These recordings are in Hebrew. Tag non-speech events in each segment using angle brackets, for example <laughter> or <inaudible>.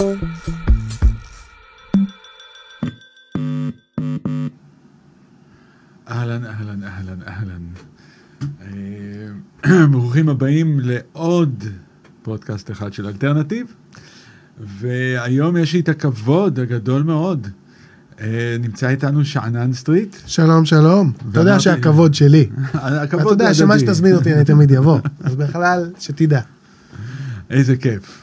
אהלן, אהלן, אהלן, אהלן. אה, <clears throat> ברוכים הבאים לעוד פודקאסט אחד של אלטרנטיב, והיום יש לי את הכבוד הגדול מאוד. אה, נמצא איתנו שאנן סטריט. שלום, שלום. אתה יודע שהכבוד שלי. <laughs> אתה הכבוד יודע הדדי. שמה שתזמין אותי אני תמיד אבוא. אז בכלל, שתדע. איזה כיף.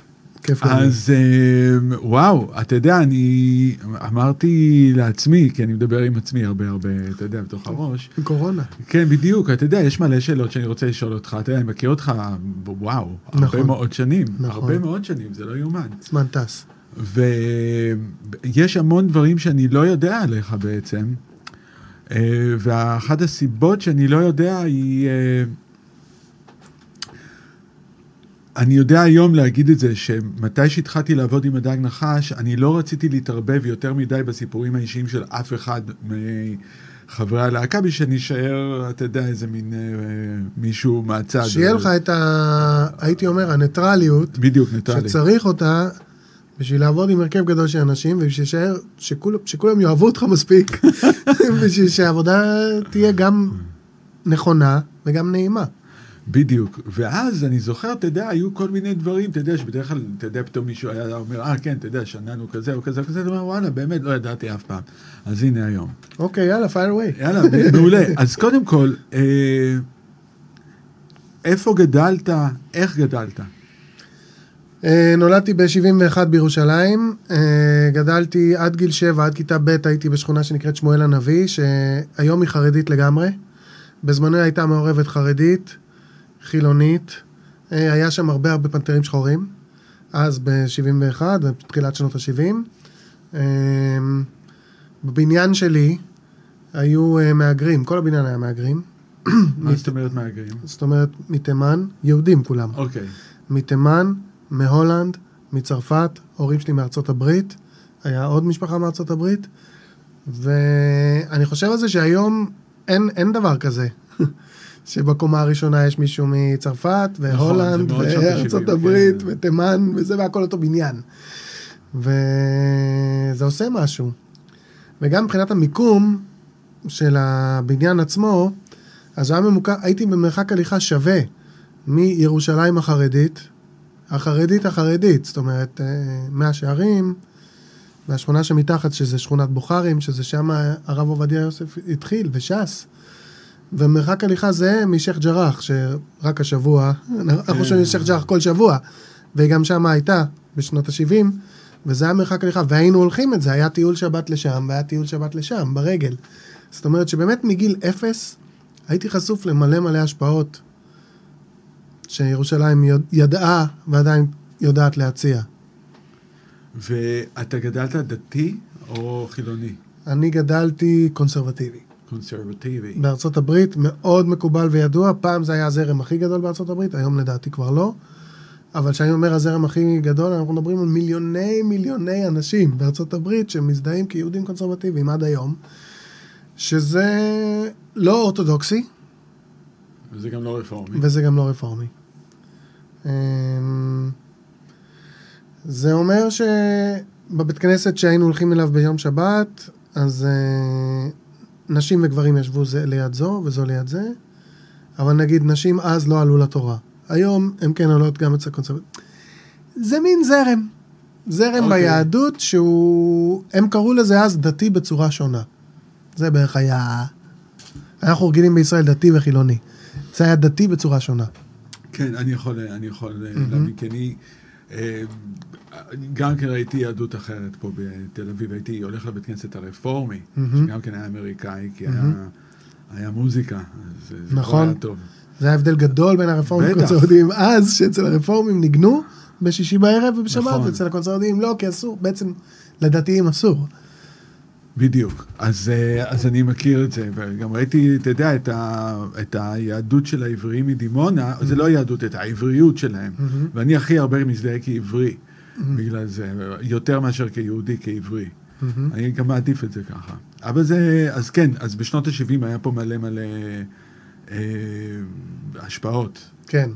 כיף לי. אז אה, וואו, אתה יודע, אני אמרתי לעצמי, כי אני מדבר עם עצמי הרבה הרבה, אתה יודע, בתוך הראש. עם קורונה. כן, בדיוק, אתה יודע, יש מלא שאלות שאני רוצה לשאול אותך, אתה יודע, אני מכיר אותך, וואו, הרבה נכון. מאוד שנים, נכון. הרבה מאוד שנים, זה לא יאומן. זמן טס. ויש המון דברים שאני לא יודע עליך בעצם, אה, ואחת הסיבות שאני לא יודע היא... אני יודע היום להגיד את זה, שמתי שהתחלתי לעבוד עם הדג נחש, אני לא רציתי להתערבב יותר מדי בסיפורים האישיים של אף אחד מחברי הלהקה, בשביל שאני אשאר, אתה יודע, איזה מין אה, מישהו מהצד. שיהיה לך את ה... הייתי אומר, הניטרליות, בדיוק, ניטרלי. שצריך אותה בשביל לעבוד עם הרכב גדול של אנשים, ובשביל שישאר, שכול- שכולם יאהבו אותך מספיק, <laughs> בשביל שהעבודה תהיה גם נכונה וגם נעימה. בדיוק, ואז אני זוכר, אתה יודע, היו כל מיני דברים, אתה יודע, שבדרך כלל, אתה יודע, פתאום מישהו היה אומר, אה, כן, אתה יודע, שנן הוא כזה, הוא כזה, הוא כזה, אתה אומר, וואלה, באמת, לא ידעתי אף פעם. אז הנה היום. אוקיי, יאללה, פייר אווי. יאללה, <laughs> מעולה. אז קודם כל, אה, איפה גדלת, איך גדלת? אה, נולדתי ב-71 בירושלים, אה, גדלתי עד גיל 7, עד כיתה ב' הייתי בשכונה שנקראת שמואל הנביא, שהיום היא חרדית לגמרי. בזמנו הייתה מעורבת חרדית, חילונית, אה, היה שם הרבה הרבה פנתרים שחורים, אז ב-71 ובתחילת שנות ה-70. אה, בבניין שלי היו אה, מהגרים, כל הבניין היה מהגרים. <clears throat> מה זאת אומרת מהגרים? זאת אומרת, מתימן, יהודים כולם. אוקיי. מתימן, מהולנד, מצרפת, הורים שלי מארצות הברית, היה עוד משפחה מארצות הברית, ואני חושב על זה שהיום אין, אין דבר כזה, <laughs> שבקומה הראשונה יש מישהו מצרפת, והולנד, נכון, שנות וארצות הברית, כן. ותימן, וזה, והכל אותו בניין. וזה עושה משהו. וגם מבחינת המיקום של הבניין עצמו, אז היה ממוקם, הייתי במרחק הליכה שווה מירושלים החרדית, החרדית החרדית, זאת אומרת, אה, מאה שערים, והשכונה שמתחת, שזה שכונת בוכרים, שזה שם הרב עובדיה יוסף התחיל, וש"ס. ומרחק הליכה זהה משייח' ג'ראח, שרק השבוע, אנחנו שומעים שייח' ג'ראח כל שבוע, והיא גם שם הייתה בשנות ה-70, וזה היה מרחק הליכה, והיינו הולכים את זה, היה טיול שבת לשם, והיה טיול שבת לשם, ברגל. זאת אומרת שבאמת מגיל אפס הייתי חשוף למלא מלא השפעות שירושלים יד- ידעה ועדיין יודעת להציע. ואתה גדלת דתי או חילוני? אני גדלתי קונסרבטיבי. קונסרבטיבי. בארצות הברית מאוד מקובל וידוע, פעם זה היה הזרם הכי גדול בארצות הברית, היום לדעתי כבר לא. אבל כשאני אומר הזרם הכי גדול, אנחנו מדברים על מיליוני מיליוני אנשים בארצות הברית שמזדהים כיהודים קונסרבטיביים עד היום, שזה לא אורתודוקסי, וזה גם לא רפורמי. וזה גם לא רפורמי. אמ, זה אומר שבבית כנסת שהיינו הולכים אליו ביום שבת, אז אה, נשים וגברים ישבו זה ליד זו וזו ליד זה, אבל נגיד נשים אז לא עלו לתורה. היום הן כן עולות גם אצל הקונסרבטיבים. זה מין זרם. זרם אוקיי. ביהדות שהוא, הם קראו לזה אז דתי בצורה שונה. זה בערך היה... אנחנו רגילים בישראל דתי וחילוני. זה היה דתי בצורה שונה. כן, אני יכול, אני יכול להבין, כי אני גם כן ראיתי יהדות אחרת פה בתל אביב, הייתי הולך לבית כנסת הרפורמי. שגם כן היה אמריקאי, כי היה, היה מוזיקה, אז זה נכון. היה טוב. זה היה הבדל גדול בין הרפורמים. לקונסרבטיבים אז, שאצל הרפורמים ניגנו בשישי בערב ובשבת, נכון. ואצל הקונסרבטיבים לא, כי אסור, בעצם לדתיים אסור. בדיוק, אז, אה, אז אני מכיר את זה, וגם ראיתי, אתה יודע, את, ה, את היהדות של העבריים מדימונה, זה לא היהדות, את העבריות שלהם, מהמם. ואני הכי הרבה מזדהה כעברי, בגלל זה, יותר מאשר כיהודי, כעברי. מהמם. אני גם מעדיף את זה ככה. אבל זה, אז כן, אז בשנות ה-70 היה פה מלא מלא אה, השפעות. כן.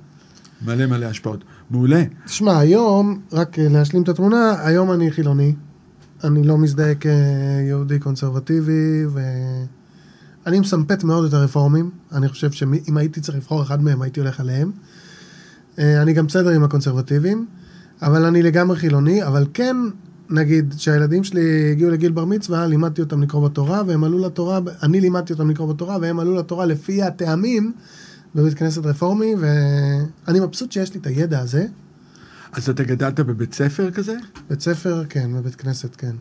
מלא מלא השפעות. מעולה. תשמע, היום, רק אה, להשלים את התמונה, היום אני חילוני. אני לא מזדהה כיהודי קונסרבטיבי, ואני מסמפת מאוד את הרפורמים. אני חושב שאם הייתי צריך לבחור אחד מהם, הייתי הולך עליהם. אה, אני גם בסדר עם הקונסרבטיבים, אבל אני לגמרי חילוני, אבל כן, נגיד, כשהילדים שלי הגיעו לגיל בר מצווה, לימדתי אותם לקרוא בתורה, והם עלו לתורה, אני לימדתי אותם לקרוא בתורה, והם עלו לתורה לפי הטעמים בבית כנסת רפורמי, ואני מבסוט שיש לי את הידע הזה. אז אתה גדלת בבית ספר כזה? בית ספר, כן, בבית כנסת, כן.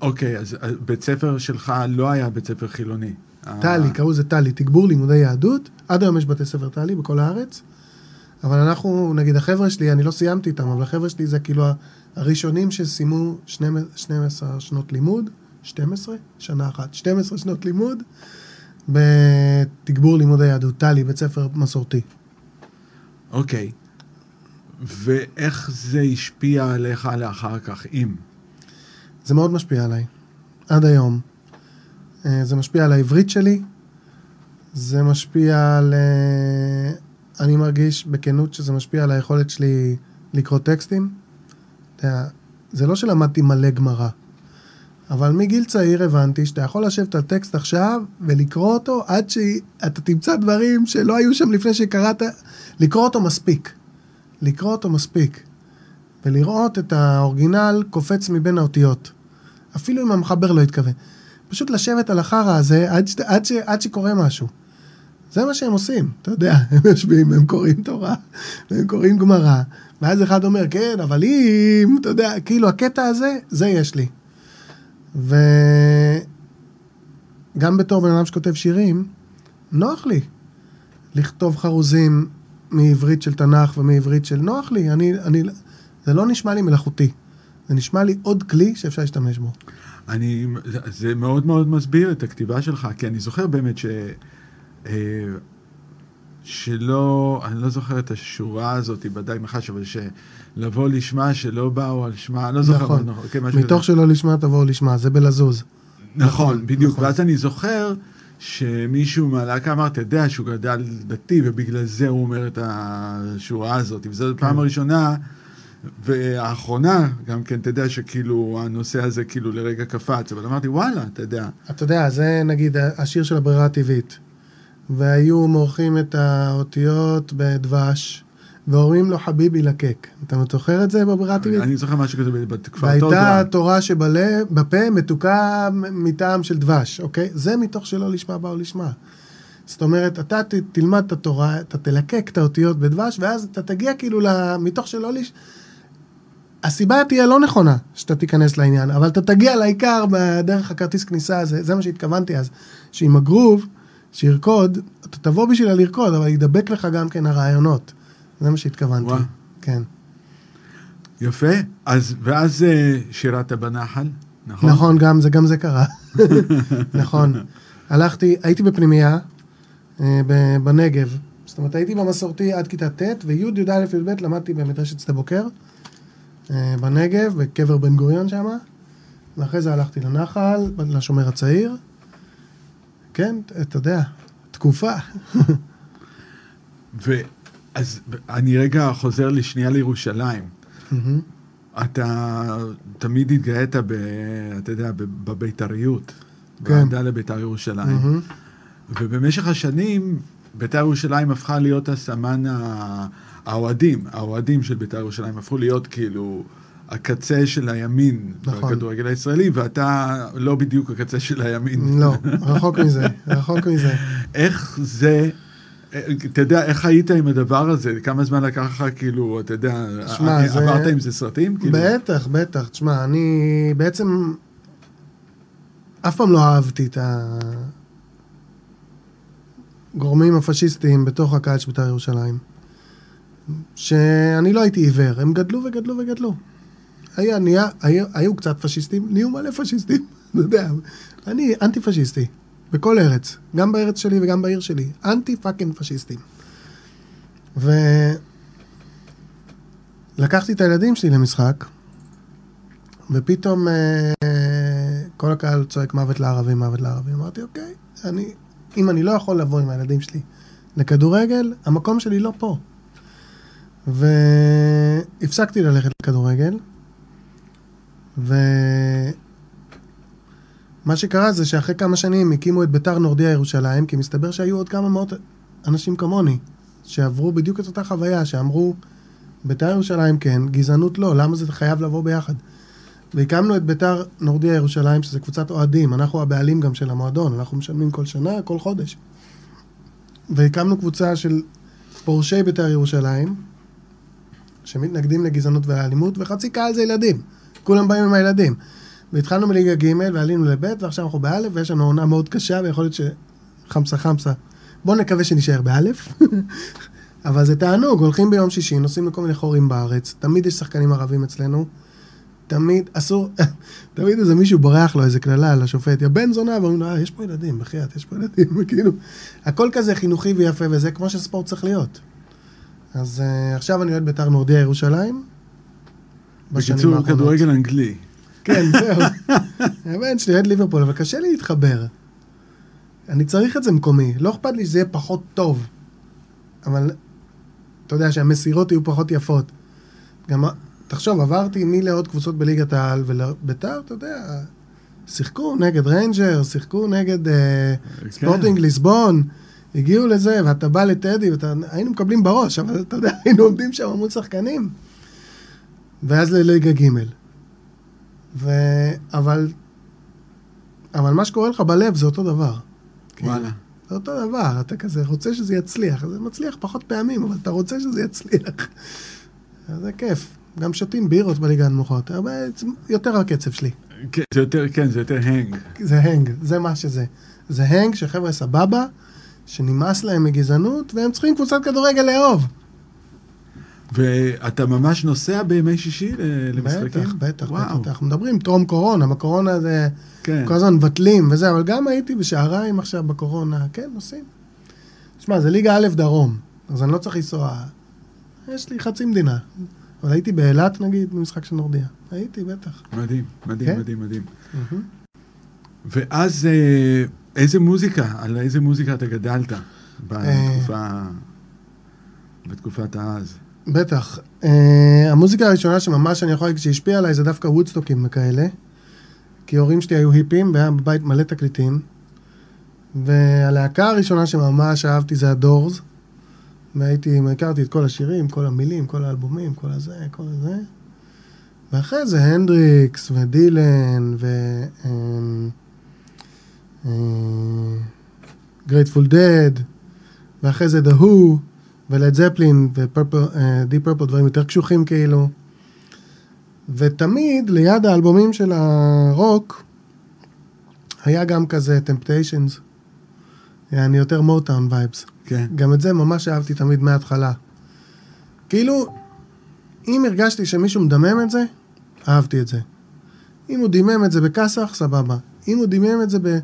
אוקיי, אז בית ספר שלך לא היה בית ספר חילוני. טלי, אה, קראו לזה טלי, תגבור לימודי יהדות. עד היום יש בתי ספר טלי בכל הארץ. אבל אנחנו, נגיד החבר'ה שלי, אני לא סיימתי איתם, אבל החבר'ה שלי זה כאילו הראשונים שסיימו 12 שנות לימוד, 12? שנה אחת, 12 שנות לימוד, בתגבור לימודי יהדות, טלי, בית ספר מסורתי. אוקיי. ואיך זה השפיע עליך לאחר כך, אם? זה מאוד משפיע עליי, עד היום. אה, זה משפיע על העברית שלי, זה משפיע על... אה, אני מרגיש בכנות שזה משפיע על היכולת שלי לקרוא טקסטים. זה לא שלמדתי מלא גמרא, אבל מגיל צעיר הבנתי שאתה יכול לשבת על טקסט עכשיו ולקרוא אותו עד שאתה תמצא דברים שלא היו שם לפני שקראת, לקרוא אותו מספיק. לקרוא אותו מספיק. ולראות את האורגינל קופץ מבין האותיות. אפילו אם המחבר לא התכוון. פשוט לשבת על החרא הזה עד. עד, ש... עד שקורה משהו. זה מה שהם עושים, אתה יודע, <laughs> הם יושבים, הם קוראים תורה, הם קוראים גמרא, ואז אחד אומר, כן, אבל אם, אתה יודע, כאילו הקטע הזה, זה יש לי. וגם בתור בן אדם שכותב שירים, נוח לי לכתוב חרוזים מעברית של תנ"ך ומעברית של נוח לי, אני, אני, זה לא נשמע לי מלאכותי, זה נשמע לי עוד כלי שאפשר להשתמש בו. אני, זה מאוד מאוד מסביר את הכתיבה שלך, כי אני זוכר באמת ש... אה, שלא, אני לא זוכר את השורה הזאת בדג נחש, אבל שלבוא לשמה שלא באו על שמה, לא זוכר. נכון, נכון כן, מתוך שלא לשמה תבואו לשמה, זה בלזוז. נכון, נכון בדיוק, נכון. ואז אני זוכר שמישהו מהלהקה אמר, אתה יודע שהוא גדל דתי, ובגלל זה הוא אומר את השורה הזאת, וזו כן. הפעם הראשונה. והאחרונה, גם כן, אתה יודע שכאילו הנושא הזה כאילו לרגע קפץ, אבל אמרתי, וואלה, אתה יודע. אתה יודע, זה נגיד השיר של הברירה הטבעית. והיו מורחים את האותיות בדבש, ואומרים לו חביבי לקק. אתה זוכר את זה בברירה הטבעית? אני זוכר משהו כזה בכפר והייתה תורה שבפה מתוקה מטעם של דבש, אוקיי? זה מתוך שלא לשמה באו לשמה. זאת אומרת, אתה ת, תלמד את התורה, אתה תלקק את האותיות בדבש, ואז אתה תגיע כאילו מתוך שלא לשמה. הסיבה תהיה לא נכונה שאתה תיכנס לעניין, אבל אתה תגיע לעיקר בדרך הכרטיס כניסה הזה, זה מה שהתכוונתי אז, שעם הגרוב, שירקוד, אתה תבוא בשביל לרקוד, אבל ידבק לך גם כן הרעיונות. זה מה שהתכוונתי. ווא. כן. יפה, אז, ואז אה, שירת בנחל, נכון? נכון, גם זה, גם זה קרה. <laughs> נכון. הלכתי, הייתי בפנימייה אה, בנגב, זאת אומרת הייתי במסורתי עד כיתה ט' וי', י"א, י"ב למדתי במדרשת שדה בוקר. אה, בנגב, בקבר בן גוריון שם, ואחרי זה הלכתי לנחל, לשומר הצעיר. כן, אתה יודע, תקופה. ואז אני רגע חוזר לשנייה לירושלים. אתה תמיד התגאית, ב, אתה יודע, בבית"ריות, כן. בעמדה לבית"ר ירושלים. ובמשך השנים, בית"ר ירושלים הפכה להיות הסמן האוהדים, האוהדים של בית"ר ירושלים הפכו להיות כאילו הקצה של הימין נכון. בכדורגל הישראלי, ואתה לא בדיוק הקצה של הימין. לא, רחוק <laughs> מזה, רחוק מזה. איך זה... אתה יודע, איך היית עם הדבר הזה? כמה זמן לקח לך, כאילו, אתה יודע, שמה, עברת זה... עם זה סרטים? כאילו? בטח, בטח. תשמע, אני בעצם אף פעם לא אהבתי את הגורמים הפשיסטיים בתוך הקהל של בית"ר ירושלים. שאני לא הייתי עיוור, הם גדלו וגדלו וגדלו. היה, נהיה, היו, היו קצת פשיסטים, נהיו מלא פשיסטים, <laughs> אתה יודע. אני אנטי פשיסטי, בכל ארץ, גם בארץ שלי וגם בעיר שלי, אנטי פאקינג פשיסטים. ולקחתי את הילדים שלי למשחק, ופתאום אה, כל הקהל צועק מוות לערבים, מוות לערבים. אמרתי, אוקיי, אני, אם אני לא יכול לבוא עם הילדים שלי לכדורגל, המקום שלי לא פה. והפסקתי ללכת לכדורגל, ומה שקרה זה שאחרי כמה שנים הקימו את ביתר נורדיה ירושלים, כי מסתבר שהיו עוד כמה מאות אנשים כמוני, שעברו בדיוק את אותה חוויה, שאמרו, ביתר ירושלים כן, גזענות לא, למה זה חייב לבוא ביחד? והקמנו את ביתר נורדיה ירושלים, שזה קבוצת אוהדים, אנחנו הבעלים גם של המועדון, אנחנו משלמים כל שנה, כל חודש. והקמנו קבוצה של פורשי ביתר ירושלים, שמתנגדים לגזענות ולאלימות, וחצי קהל זה ילדים. כולם באים עם הילדים. והתחלנו מליגה ג' ועלינו לב' ועכשיו אנחנו באלף, ויש לנו עונה מאוד קשה, ויכול להיות שחמסה חמסה. בואו נקווה שנישאר באלף. <laughs> אבל זה תענוג, הולכים ביום שישי, נוסעים לכל מיני חורים בארץ, תמיד יש שחקנים ערבים אצלנו. תמיד, אסור, <laughs> תמיד איזה מישהו בורח לו איזה קללה על השופט, יא בן זונה, ואומרים לו, אה, יש פה ילדים, בחייאת, יש פה ילדים, <laughs> כאילו, הכל כזה חינוכי ויפה, וזה כמו שספורט צריך להיות. אז אה, עכשיו אני אוהד בית"ר נורדיה ירושלים. בקיצור. כדורגל אנגלי. כן, זהו. הבן שלי אוהד ליברפול, אבל קשה לי להתחבר. אני צריך את זה מקומי. לא אכפת לי שזה יהיה פחות טוב. אבל אתה יודע שהמסירות יהיו פחות יפות. גם, תחשוב, עברתי מלאהוד קבוצות בליגת העל, ולביתר, אתה יודע, שיחקו נגד ריינג'ר, שיחקו נגד אה, ספורטינג ליסבון, הגיעו לזה, ואתה בא לטדי, והיינו מקבלים בראש, אבל אתה יודע, <laughs> היינו עומדים שם מול שחקנים. ואז לליגה ג'. ו... אבל... אבל מה שקורה לך בלב זה אותו דבר. וואלה. זה אותו דבר, אתה כזה רוצה שזה יצליח. זה מצליח פחות פעמים, אבל אתה רוצה שזה יצליח. זה כיף. גם שותים בירות בליגה הנמוכות, אבל יותר הקצב שלי. כן, זה יותר, כן, זה יותר הנג. זה הנג, זה מה שזה. זה הנג שחבר'ה סבבה, שנמאס להם מגזענות, והם צריכים קבוצת כדורגל לאהוב. ואתה ממש נוסע בימי שישי ל- למשחקים? בטח, בטח, וואו. בטח. אנחנו מדברים טרום קורונה, בקורונה זה... כן. כל הזמן מבטלים וזה, אבל גם הייתי בשעריים עכשיו בקורונה, כן, נוסעים. תשמע, זה ליגה א' דרום, אז אני לא צריך לנסוע. יש לי חצי מדינה. אבל הייתי באילת, נגיד, במשחק של נורדיה. הייתי, בטח. מדהים, מדהים, כן? מדהים, מדהים. ואז אה, איזה מוזיקה, על איזה מוזיקה אתה גדלת בתקופה, בתקופת אז? בטח. Uh, המוזיקה הראשונה שממש אני יכול להגיד שהשפיעה עליי זה דווקא וודסטוקים וכאלה. כי ההורים שלי היו היפים והיה בבית מלא תקליטים. והלהקה הראשונה שממש אהבתי זה הדורס. והייתי, הכרתי את כל השירים, כל המילים, כל האלבומים, כל הזה, כל הזה. ואחרי זה הנדריקס ודילן ו... Grateful Dead, ואחרי זה The Who, ו Led Zeppelin, ו Deep Purple, דברים יותר קשוחים כאילו. ותמיד ליד האלבומים של הרוק, היה גם כזה Temptations. אני יותר Motown vibes. כן. גם את זה ממש אהבתי תמיד מההתחלה. כאילו, אם הרגשתי שמישהו מדמם את זה, אהבתי את זה. אם הוא דימם את זה בכסח, סבבה. אם הוא דימם את זה ב...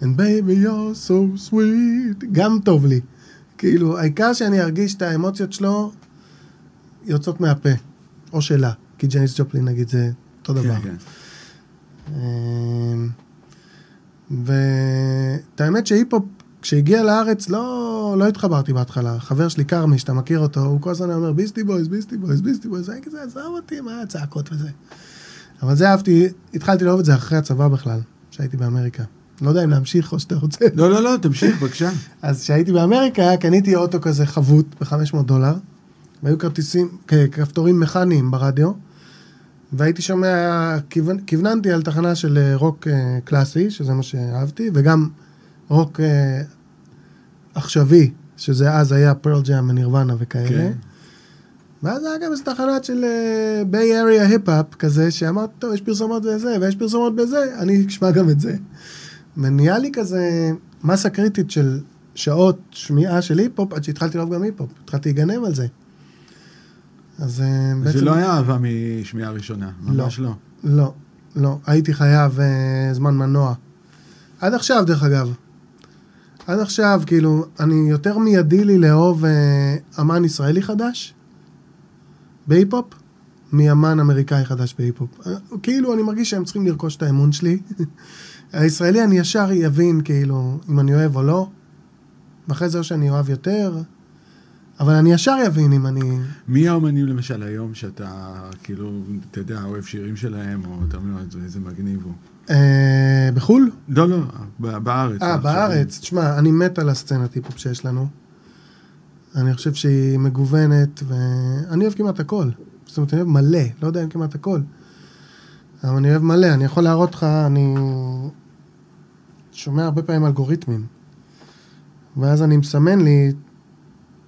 And baby you're so sweet, גם טוב לי. כאילו, העיקר שאני ארגיש את האמוציות שלו יוצאות מהפה, או שלה. כי ג'ניס ג'ופלין נגיד זה אותו דבר. כן, כן. אמ, ואת האמת שהיפ-הופ, כשהגיע לארץ, לא, לא התחברתי בהתחלה. חבר שלי, כרמי, שאתה מכיר אותו, הוא כל הזמן אומר, Beastie Boys, Beastie Boys, Beastie Boys, הייתי כזה, עזוב אותי, מה הצעקות וזה. אבל זה אהבתי, התחלתי לאהוב את זה אחרי הצבא בכלל, כשהייתי באמריקה. לא יודע אם להמשיך או שאתה רוצה. לא, לא, לא, תמשיך, בבקשה. אז כשהייתי באמריקה, קניתי אוטו כזה חבוט ב-500 דולר, והיו כרטיסים, כפתורים מכניים ברדיו, והייתי שומע, כיוון- כיווננתי על תחנה של אה, רוק אה, קלאסי, שזה מה שאהבתי, וגם רוק אה, עכשווי, שזה אז היה Pearl Jam ו Nirvana וכאלה. כן. ואז היה גם איזו תחנה של Bay Area היפ-הופ כזה, שאמרתי, טוב, יש פרסומות בזה, ויש פרסומות בזה, אני אשמע גם את זה. ונהיה לי כזה מסה קריטית של שעות שמיעה של היפ-הופ, עד שהתחלתי לאהוב גם היפ-הופ, התחלתי להיגנב על זה. אז אה, בעצם... זה לא היה אהבה משמיעה ראשונה, ממש לא. לא, לא. הייתי חייב אה, זמן מנוע. עד עכשיו, דרך אגב. עד עכשיו, כאילו, אני יותר מיידי לי לאהוב אה, אמן ישראלי חדש בהיפ-הופ, מאמן אמריקאי חדש בהיפ-הופ. אה, כאילו, אני מרגיש שהם צריכים לרכוש את האמון שלי. <laughs> הישראלי, אני ישר אבין, כאילו, אם אני אוהב או לא. ואחרי זה או שאני אוהב יותר. אבל אני ישר אבין אם אני... מי האומנים למשל היום שאתה, כאילו, אתה יודע, אוהב שירים שלהם, או אתה אומר, "זה- איזה מגניב הוא? אה, בחו"ל? לא, לא, בארץ. אה. בארץ. תשמע, אני מת על הסצנת היפ-הופ שיש לנו. אני חושב שהיא מגוונת, ואני אוהב כמעט הכל. זאת אומרת, אני אוהב מלא, לא יודע אם כמעט הכל. אבל אני אוהב מלא, אני יכול להראות לך, אני שומע הרבה פעמים אלגוריתמים. ואז אני מסמן לי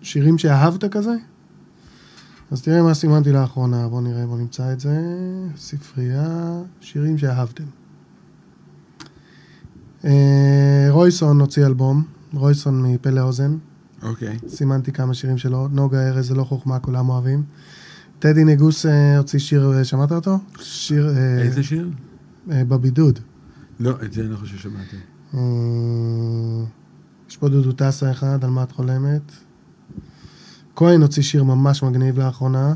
שירים שאהבת כזה. אז תראה מה סימנתי לאחרונה, בוא נראה, בוא נמצא את זה. ספרייה, שירים שאהבתם. אה, רויסון הוציא אלבום, רויסון מפה לאוזן, אוקיי. סימנתי כמה שירים שלו, נוגה ארז זה לא חוכמה, כולם אוהבים. טדי נגוס אה, הוציא שיר, אה, שמעת אותו? שיר אה, איזה שיר? אה, בבידוד. לא, את זה אני לא חושב ששמעתי. אה, יש פה דודו טסה אחד, על מה את חולמת. כהן הוציא שיר ממש מגניב לאחרונה.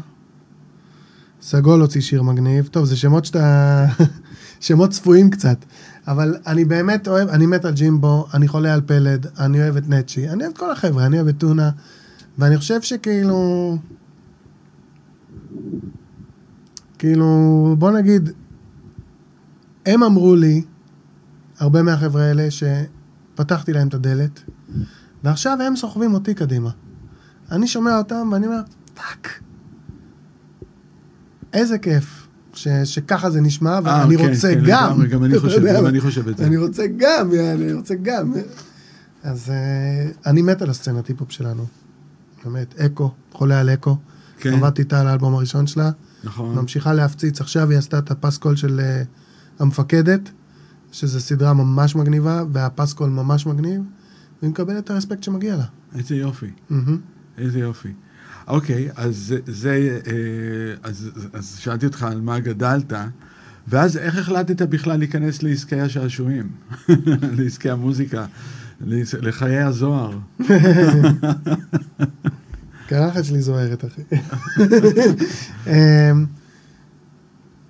סגול הוציא שיר מגניב. טוב, זה שמות שאתה... <laughs> שמות צפויים קצת. אבל אני באמת אוהב, אני מת על ג'ימבו, אני חולה על פלד, אני אוהב את נצ'י, אני אוהב את כל החבר'ה, אני אוהב את טונה, ואני חושב שכאילו... כאילו, בוא נגיד, הם אמרו לי, הרבה מהחבר'ה האלה, שפתחתי להם את הדלת, ועכשיו הם סוחבים אותי קדימה. אני שומע אותם ואני אומר, fuck. איזה כיף ש, שככה זה נשמע, אה, ואני כן, רוצה כן, גם. לגמרי, גם אני <laughs> חושב, גם? אני חושב את זה. אני רוצה גם, אני רוצה גם. אז אה, אני מת על הסצנת היפ-הופ שלנו. באמת, אקו, חולה על אקו. כן, עבדתי איתה על האלבום הראשון שלה. נכון. ממשיכה להפציץ. עכשיו היא עשתה את הפסקול של אה, המפקדת, שזו סדרה ממש מגניבה, והפסקול ממש מגניב, והיא מקבלת את הרספקט שמגיע לה. איזה יופי, מהמם. איזה יופי. אוקיי, אז זה- אה, אז, אז שאלתי אותך על מה גדלת, ואז איך החלטת בכלל להיכנס לעסקי השעשועים, <laughs> לעסקי המוזיקה, לחיי הזוהר? <laughs> קרחת שלי זוהרת, אחי. <laughs>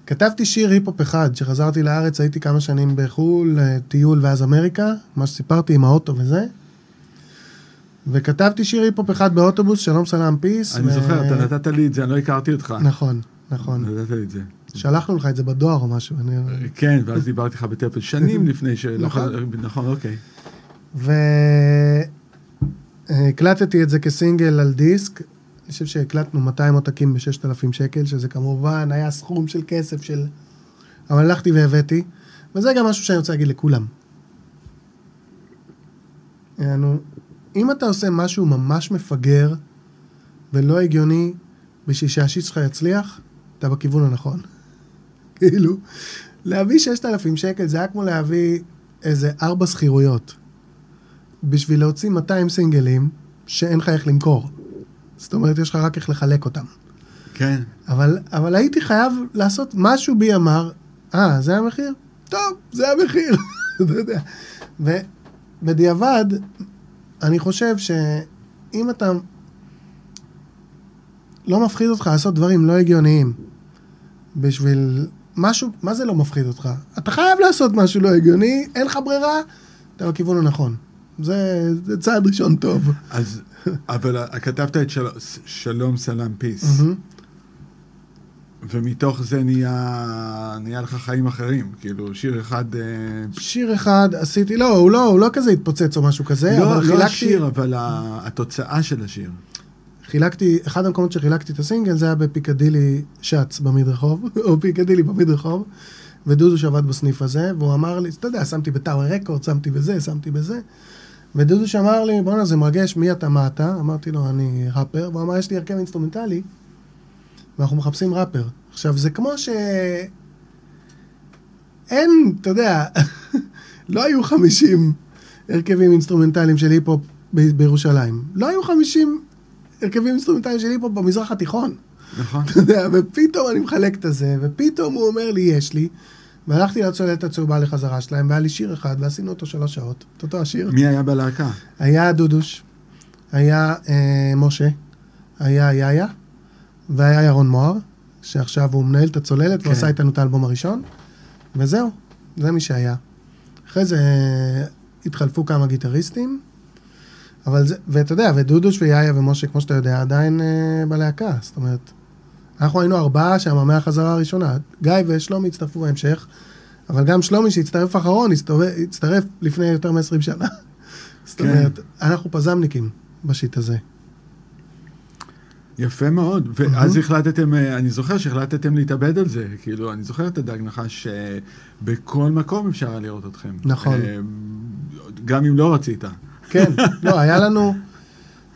כתבתי שיר היפ-הופ אחד, כשחזרתי לארץ הייתי כמה שנים בחו"ל, אה, טיול ואז אמריקה, מה שסיפרתי עם האוטו וזה. וכתבתי שיר היפ-הופ אחד באוטובוס, שלום סלאם peace. אני ו- זוכר, אתה נתת לי את זה, אני לא הכרתי אותך. נכון, נכון. נתת לי את זה. שלחנו לך את זה בדואר או משהו. אני... כן, ואז דיברתי איתך בטלפון שנים <laughs> לפני ש... נכון. נכון, אוקיי. והקלטתי את זה כסינגל על דיסק. אני חושב שהקלטנו 200 עותקים ב-6,000 שקל, שזה כמובן היה סכום של כסף של... אבל הלכתי והבאתי, וזה גם משהו שאני רוצה להגיד לכולם. יענו, אם אתה עושה משהו ממש מפגר ולא הגיוני בשביל שהשיט שלך יצליח, אתה בכיוון הנכון. <laughs> כאילו, להביא 6,000 שקל זה היה כמו להביא איזה ארבע שכירויות. בשביל להוציא 200 סינגלים שאין לך איך למכור. זאת אומרת, יש לך רק איך לחלק אותם. כן. אבל, אבל הייתי חייב לעשות, משהו בי אמר, אה, זה המחיר? טוב, זה המחיר. <laughs> אתה יודע. ובדיעבד, אני חושב שאם אתה לא מפחיד אותך לעשות דברים לא הגיוניים בשביל משהו, מה זה לא מפחיד אותך? אתה חייב לעשות משהו לא הגיוני, אין לך ברירה, אתה בכיוון הנכון. זה, זה צעד ראשון טוב. אז, אבל כתבת את של... שלום סלאם פיס. ומתוך זה נהיה, נהיה לך חיים אחרים, כאילו שיר אחד, אה, שיר אחד עשיתי, לא, הוא לא, הוא לא כזה התפוצץ או משהו כזה, לא, אבל לא חילקתי, השיר, אבל התוצאה של השיר. חילקתי, אחד המקומות שחילקתי את הסינגל זה היה בפיקדילי שץ במדרחוב, <laughs> או פיקדילי במדרחוב, ודודו שעבד בסניף הזה, והוא אמר לי, אתה יודע, שמתי ב Tower Records, שמתי בזה, שמתי בזה, ודודו שאמר לי, בואנה זה מרגש, מי אתה, מה אתה? אמרתי לו, אני ראפר, והוא אמר, יש לי הרכב אינסטרומנטלי, ואנחנו מחפשים ראפר. עכשיו, זה כמו ש... אין, אתה יודע, <laughs> לא היו 50 הרכבים אינסטרומנטליים של היפ-הופ ב- בירושלים. לא היו 50 הרכבים אינסטרומנטליים של היפ-הופ במזרח התיכון. נכון? אתה יודע, ופתאום אני מחלק את הזה, ופתאום הוא אומר לי, יש לי. והלכתי לצוללת הצהובה לחזרה שלהם, והיה לי שיר אחד, ועשינו אותו שלוש שעות. את אותו השיר. מי היה בלהקה? היה דודוש, היה אה, משה, היה יאיה, והיה ירון מוהר, שעכשיו הוא מנהל את הצוללת, כן. והוא עשה איתנו את האלבום הראשון, וזהו, זה מי שהיה. אחרי זה אה, התחלפו כמה גיטריסטים, אבל זה, ואתה יודע, ודודוש ויאיה ומשה, כמו שאתה יודע, עדיין אה, בלהקה. זאת אומרת, אנחנו היינו ארבעה שם מהחזרה הראשונה. גיא ושלומי הצטרפו בהמשך, אבל גם שלומי שהצטרף אחרון, הצטרף, לפני יותר מ-20 שנה. <laughs> זאת כן. אומרת, אנחנו פזמניקים בשיט הזה. יפה מאוד, ואז החלטתם, אה, אני זוכר שהחלטתם להתאבד על זה, כאילו, אני זוכר את הדג נחש שבכל מקום אפשר לראות אתכם. נכון. אה, גם אם לא רצית. כן, לא, היה לנו,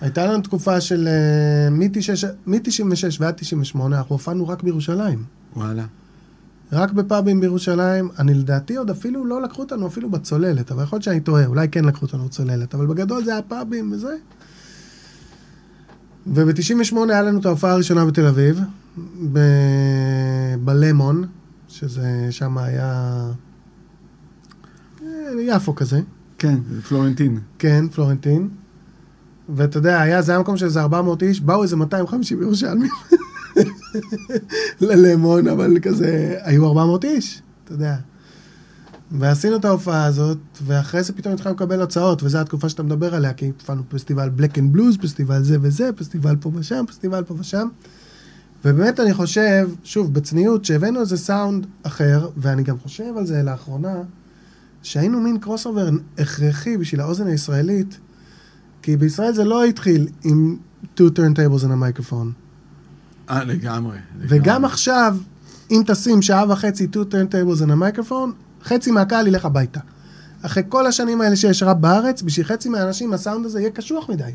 הייתה לנו תקופה של אה, מ-96 ועד 98, אנחנו הופענו רק בירושלים. וואלה. רק בפאבים בירושלים, אני לדעתי עוד אפילו לא לקחו אותנו אפילו בצוללת, אבל יכול להיות שאני טועה, אולי כן לקחו אותנו בצוללת, אבל בגדול זה היה פאבים וזה. וב-98 היה לנו את ההופעה הראשונה בתל אביב, ב- בלמון, שזה שם היה... אה, יפו כזה. כן, פלורנטין. כן, פלורנטין. ואתה יודע, היה, זה היה מקום של איזה 400 איש, באו איזה 250 ירושלמים <laughs> ללמון, אבל כזה, היו 400 איש, אתה יודע. ועשינו את ההופעה הזאת, ואחרי זה פתאום התחלנו לקבל הצעות, וזו התקופה שאתה מדבר עליה, כי התפעלנו פסטיבל Black and Blues, פסטיבל זה וזה, פסטיבל פה ושם, פסטיבל פה ושם. ובאמת אני חושב, שוב, בצניעות, שהבאנו איזה סאונד אחר, ואני גם חושב על זה לאחרונה, שהיינו מין crossover הכרחי בשביל האוזן הישראלית, כי בישראל זה לא התחיל עם two turntables and a microphone. אה, לגמרי. וגם. עכשיו, אם תשים שעה וחצי two turntables and a microphone, חצי מהקהל ילך הביתה. אחרי כל השנים האלה שיש ראפ בארץ, בשביל חצי מהאנשים הסאונד הזה יהיה קשוח מדי.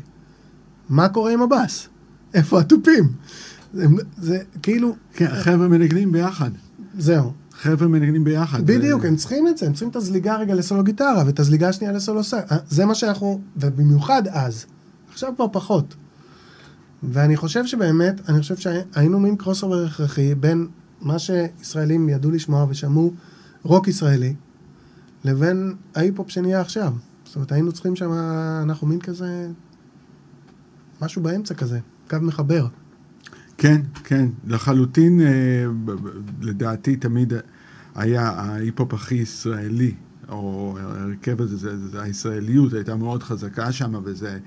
מה קורה עם הבאס? איפה התופים? זה, זה כאילו, כן, החבר'ה מנגנים ביחד. זהו. חבר'ה מנגנים ביחד. בדיוק, הם צריכים את זה, הם צריכים את הזליגה רגע לסולו גיטרה, ואת הזליגה השנייה לסולו סקס. זה מה שאנחנו, ובמיוחד אז. עכשיו כבר פחות. ואני חושב שבאמת, אני חושב שהיינו מין crossover הכרחי בין מה שישראלים ידעו לשמוע ושמעו רוק ישראלי, לבין ההיפ-הופ שנהיה עכשיו. זאת אומרת, היינו צריכים שם, אנחנו מין כזה, משהו באמצע כזה, קו מחבר. כן, כן, לחלוטין, אה, לדעתי תמיד היה ההיפ-הופ הכי ישראלי, או ההרכב הזה, זה, זה, הישראליות הייתה מאוד חזקה שם, וזה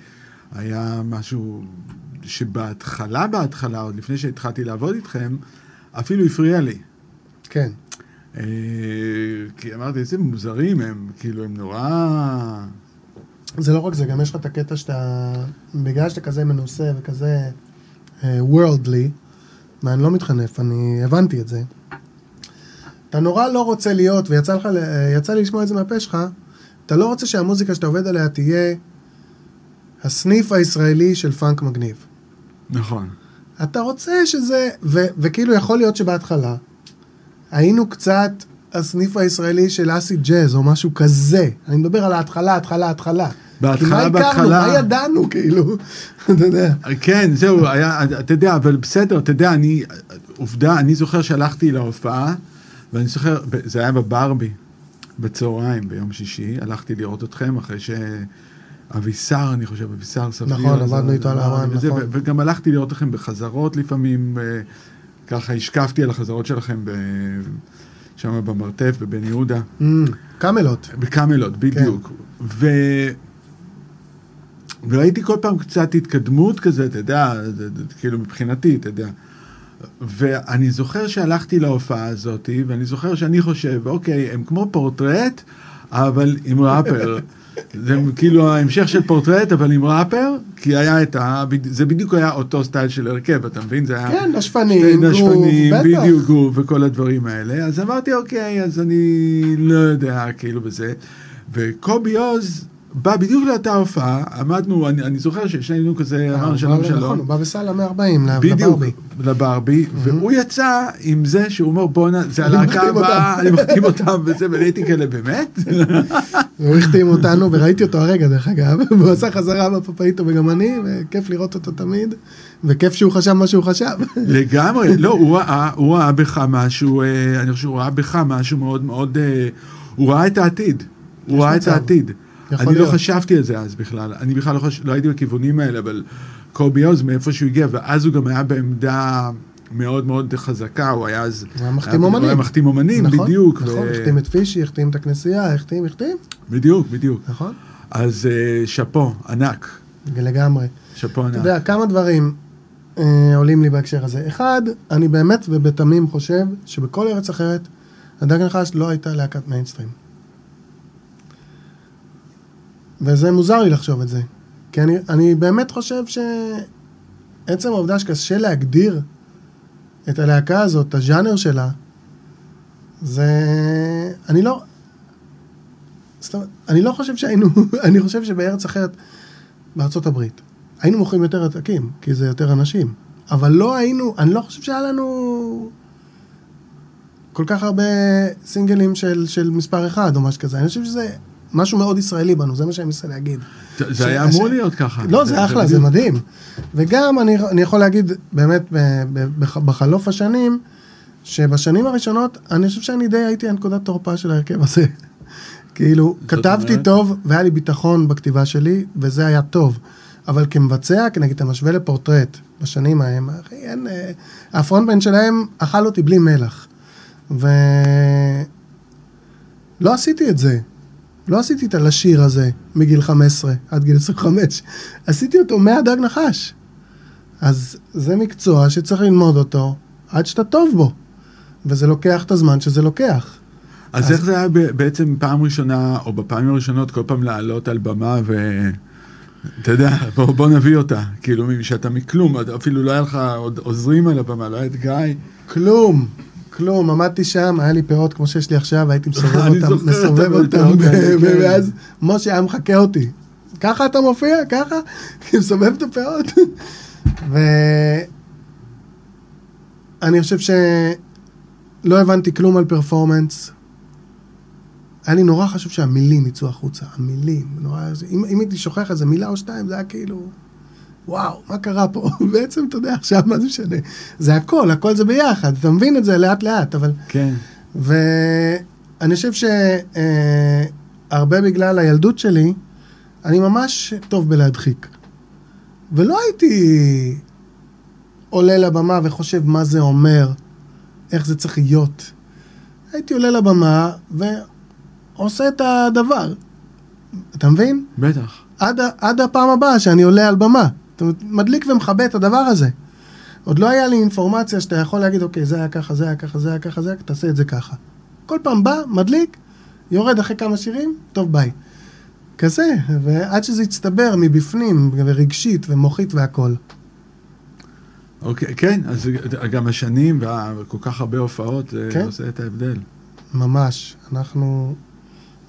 היה משהו שבהתחלה, בהתחלה, עוד לפני שהתחלתי לעבוד איתכם, אפילו הפריע לי. כן. אה, כי אמרתי, איזה מוזרים הם, כאילו, הם נורא... זה לא רק זה, גם יש לך את הקטע שאתה, בגלל שאתה כזה מנוסה וכזה uh, worldly, ואני לא מתחנף, אני הבנתי את זה. אתה נורא לא רוצה להיות, ויצא לך, ל- יצא לי לשמוע את זה מהפה שלך, אתה לא רוצה שהמוזיקה שאתה עובד עליה תהיה הסניף הישראלי של פאנק מגניב. נכון. אתה רוצה שזה, ו, וכאילו יכול להיות שבהתחלה היינו קצת הסניף הישראלי של אסי ג'אז או משהו כזה. אני מדבר על ההתחלה, התחלה, התחלה. בהתחלה? בהתחלה. מה ידענו, כאילו? <laughs> אתה יודע. כן, זהו, היה, אתה יודע, אבל בסדר, אתה יודע, אני, עובדה, אני זוכר שהלכתי להופעה, ואני זוכר, זה היה בברבי, בצהריים, ביום שישי, הלכתי לראות אתכם אחרי שאבישר, אני חושב, אבישר סביר. נכון, עבדנו איתו על האמן, נכון. וגם הלכתי לראות אתכם בחזרות לפעמים, אה, ככה השקפתי על החזרות שלכם. שם במרתף, בבן יהודה. Mm, קאמלות. בקאמלות, בדיוק. ו... וראיתי כל פעם קצת התקדמות כזה, אתה יודע, כאילו מבחינתי, אתה יודע. ואני זוכר שהלכתי להופעה הזאת, ואני זוכר שאני חושב, אוקיי, הם כמו פורטרט, אבל עם ראפר. <laughs> זה כאילו ההמשך של פורטרט, אבל עם ראפר, כי היה את ה... זה בדיוק היה אותו סטייל של הרכב, אתה מבין? זה היה... כן, נשפנים, שתי גרוב, נשפנים, בטח. בדיוק גרוב וכל הדברים האלה. אז אמרתי, אוקיי, אז אני לא יודע, כאילו בזה. וקובי עוז בא בדיוק לאותה הופעה, עמדנו, אני, אני זוכר ששנינו כזה, אה, אמרנו שלום בא- נכון, שלום. הוא בא בסל 140 בדיוק, לברבי. לברבי, והוא יצא עם זה שהוא אומר בואנה, זה הלהקה הבאה, אותם." אני מחתים אותם וזה, ואני הייתי כאלה, באמת? <laughs> הוא החתים אותנו, וראיתי אותו הרגע, דרך אגב, <laughs> והוא עשה חזרה בפפאיטו וגם אני, וכיף לראות אותו תמיד, וכיף שהוא חשב מה שהוא חשב. <laughs> לגמרי, לא, הוא ראה, הוא ראה בך משהו, אה, אני חושב שהוא ראה בך משהו מאוד מאוד, אה, הוא ראה את העתיד, הוא ראה את. העתיד. יכול אני לא להיות. חשבתי על זה אז בכלל, אני בכלל לא, חש... לא הייתי בכיוונים האלה, אבל קובי עוז, מאיפה שהוא הגיע, ואז הוא גם היה בעמדה מאוד מאוד חזקה, הוא היה אז... הוא היה מחתים הוא אומנים. היה מחתים אומנים, נכון, בדיוק. נכון, החתים את פישי, החתים את הכנסייה, החתים, החתים, בדיוק, בדיוק. נכון. אז אה, שאפו, ענק. לגמרי. שאפו אתה ענק. יודע, כמה דברים אה, עולים לי בהקשר הזה. אחד, אני באמת ובתמים חושב שבכל ארץ אחרת, הדג נחש לא הייתה להקת מיינסטרים. וזה מוזר לי לחשוב את זה. כי אני, אני באמת חושב שעצם העובדה שקשה להגדיר את הלהקה הזאת, את הז'אנר שלה, זה... אני לא... אומרת, אני לא חושב שהיינו... <laughs> אני חושב שבארץ אחרת, בארצות הברית, היינו מוכרים יותר עתקים, כי זה יותר אנשים. אבל לא היינו, אני לא חושב שהיה לנו כל כך הרבה סינגלים של, של מספר אחד או משהו כזה. אני חושב שזה משהו מאוד ישראלי בנו, זה מה שאני מנסה להגיד. זה היה אמור להיות ככה. לא, זה אחלה, זה. מדהים. וגם אני, אני יכול להגיד, באמת, בחלוף השנים, שבשנים הראשונות, אני חושב שאני די הייתי הנקודת תורפה של ההרכב הזה. <laughs> כאילו, כתבתי? טוב, והיה לי ביטחון בכתיבה שלי, וזה היה טוב. אבל כמבצע, כי נגיד, אתה משווה לפורטרט, בשנים ההם, אחי, אין... אה, הפרונטמן שלהם אכל אותי בלי מלח. ו... לא עשיתי את זה. לא עשיתי את הלשיר הזה מגיל 15 עד גיל 25. עשיתי אותו מהדג נחש. אז זה מקצוע שצריך ללמוד אותו עד שאתה טוב בו. וזה לוקח את הזמן שזה לוקח. אז איך זה היה בעצם פעם ראשונה, או בפעמים הראשונות, כל פעם לעלות על במה ו... אתה יודע, בוא, בוא נביא אותה. כאילו, שאתה מכלום, אפילו לא היה לך עוד עוזרים על הבמה, לא היה את גיא. כלום, כלום. עמדתי שם, היה לי פאות כמו שיש לי עכשיו, הייתי <laughs> מסובב אותם, מסובב אותם, כן. ואז משה היה מחקה אותי. ככה אתה מופיע? ככה? <laughs> מסובב את הפאות. ואני חושב שלא הבנתי כלום על פרפורמנס. היה לי נורא חשוב שהמילים יצאו החוצה, המילים, נורא, אם, אם הייתי שוכח איזה מילה או שתיים, זה היה כאילו, וואו, מה קרה פה? <laughs> בעצם, אתה יודע, עכשיו, מה זה משנה? זה הכל, הכל זה ביחד, אתה מבין את זה לאט לאט, אבל... כן. ואני חושב שהרבה בגלל הילדות שלי, אני ממש טוב בלהדחיק. ולא הייתי עולה לבמה וחושב מה זה אומר, איך זה צריך להיות. הייתי עולה לבמה ועושה את הדבר. אתה מבין? בטח. עד, עד הפעם הבאה שאני עולה על במה. אומרת, מדליק ומכבה את הדבר הזה. עוד לא היה לי אינפורמציה שאתה יכול להגיד, אוקיי, זה היה ככה, זה היה ככה, זה היה ככה, זה היה ככה, תעשה את זה ככה. כל פעם בא, מדליק, יורד אחרי כמה שירים, טוב, ביי. כזה, ועד שזה יצטבר מבפנים, ורגשית ומוחית והכול. אוקיי, כן, אז גם השנים וכל כך הרבה הופעות, זה כן. עושה את ההבדל. ממש. אנחנו...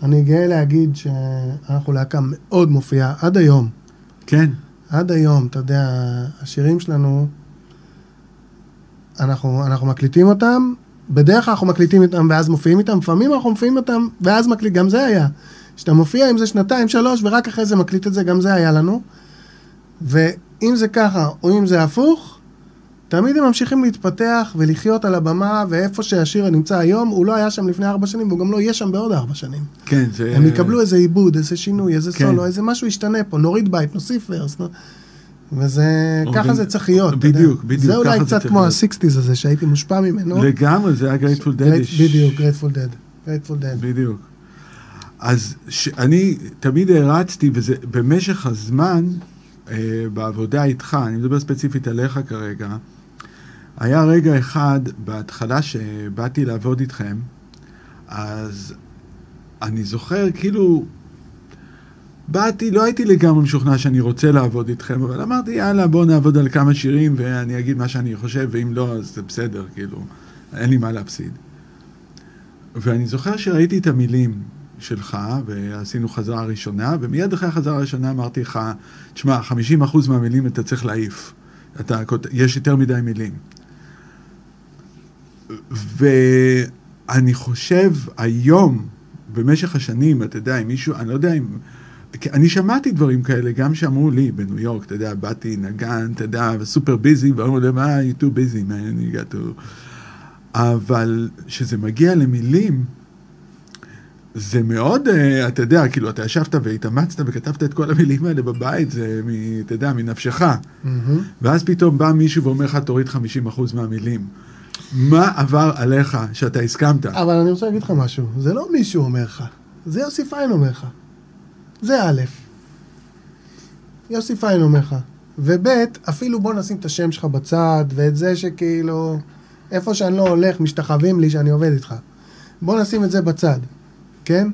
אני גאה להגיד שאנחנו להקה מאוד מופיעה עד היום. כן, עד היום, אתה יודע, השירים שלנו, אנחנו, אנחנו מקליטים אותם, בדרך כלל אנחנו מקליטים איתם ואז מופיעים איתם, לפעמים אנחנו מופיעים איתם ואז מקליט, גם זה היה. שאתה מופיע עם זה שנתיים, שלוש, ורק אחרי זה מקליט את זה, גם זה היה לנו. ואם זה ככה, או אם זה הפוך, תמיד הם ממשיכים להתפתח ולחיות על הבמה, ואיפה שהשיר נמצא היום, הוא לא היה שם לפני ארבע שנים, והוא גם לא יהיה שם בעוד ארבע שנים. כן, זה... הם יקבלו איזה עיבוד, איזה שינוי, איזה כן. סולו, איזה משהו ישתנה פה, נוריד בית, נוסיף ורס. נו. וזה, או ככה גם- זה צריך להיות. בדיוק, בדיוק, זה אולי זה קצת צריך כמו. הסיקסטיז הזה, שהייתי מושפע ממנו. לגמרי, זה היה Grateful Dead. בדיוק, Grateful Dead. Grateful Dead. בדיוק. אז ש- אני תמיד הרצתי, וזה במשך הזמן, אה, בעבודה איתך, אני מדבר ספציפית עליך כרגע, היה רגע אחד בהתחלה שבאתי לעבוד איתכם, אז אני זוכר, כאילו, באתי, לא הייתי לגמרי משוכנע שאני רוצה לעבוד איתכם, אבל אמרתי, יאללה, בואו נעבוד על כמה שירים ואני אגיד מה שאני חושב, ואם לא, אז זה בסדר, כאילו, אין לי מה להפסיד. ואני זוכר שראיתי את המילים שלך, ועשינו חזרה ראשונה, ומיד אחרי החזרה הראשונה אמרתי לך, תשמע, 50% מהמילים אתה צריך להעיף. אתה, יש יותר מדי מילים. ואני חושב היום, במשך השנים, אתה יודע, אם מישהו, אני לא יודע אם... אני שמעתי דברים כאלה, גם שאמרו לי בניו יורק, אתה יודע, באתי נגן, אתה יודע, וסופר ביזי, ואמרו לי, מה, you too busy, man, you got to... אבל כשזה מגיע למילים, זה מאוד, אה, אתה יודע, כאילו, אתה ישבת והתאמצת וכתבת את כל המילים האלה בבית, זה, מ, אתה יודע, מנפשך. מהמם. ואז פתאום בא מישהו ואומר לך, תוריד 50% מהמילים. מה עבר עליך שאתה הסכמת? אבל אני רוצה להגיד לך משהו, זה לא מישהו אומר לך, זה יוסי פיין אומר לך. זה א'. יוסי פיין אומר לך. וב', אפילו בוא נשים את השם שלך בצד, ואת זה שכאילו, איפה שאני לא הולך, משתחווים לי שאני עובד איתך. בוא נשים את זה בצד, כן?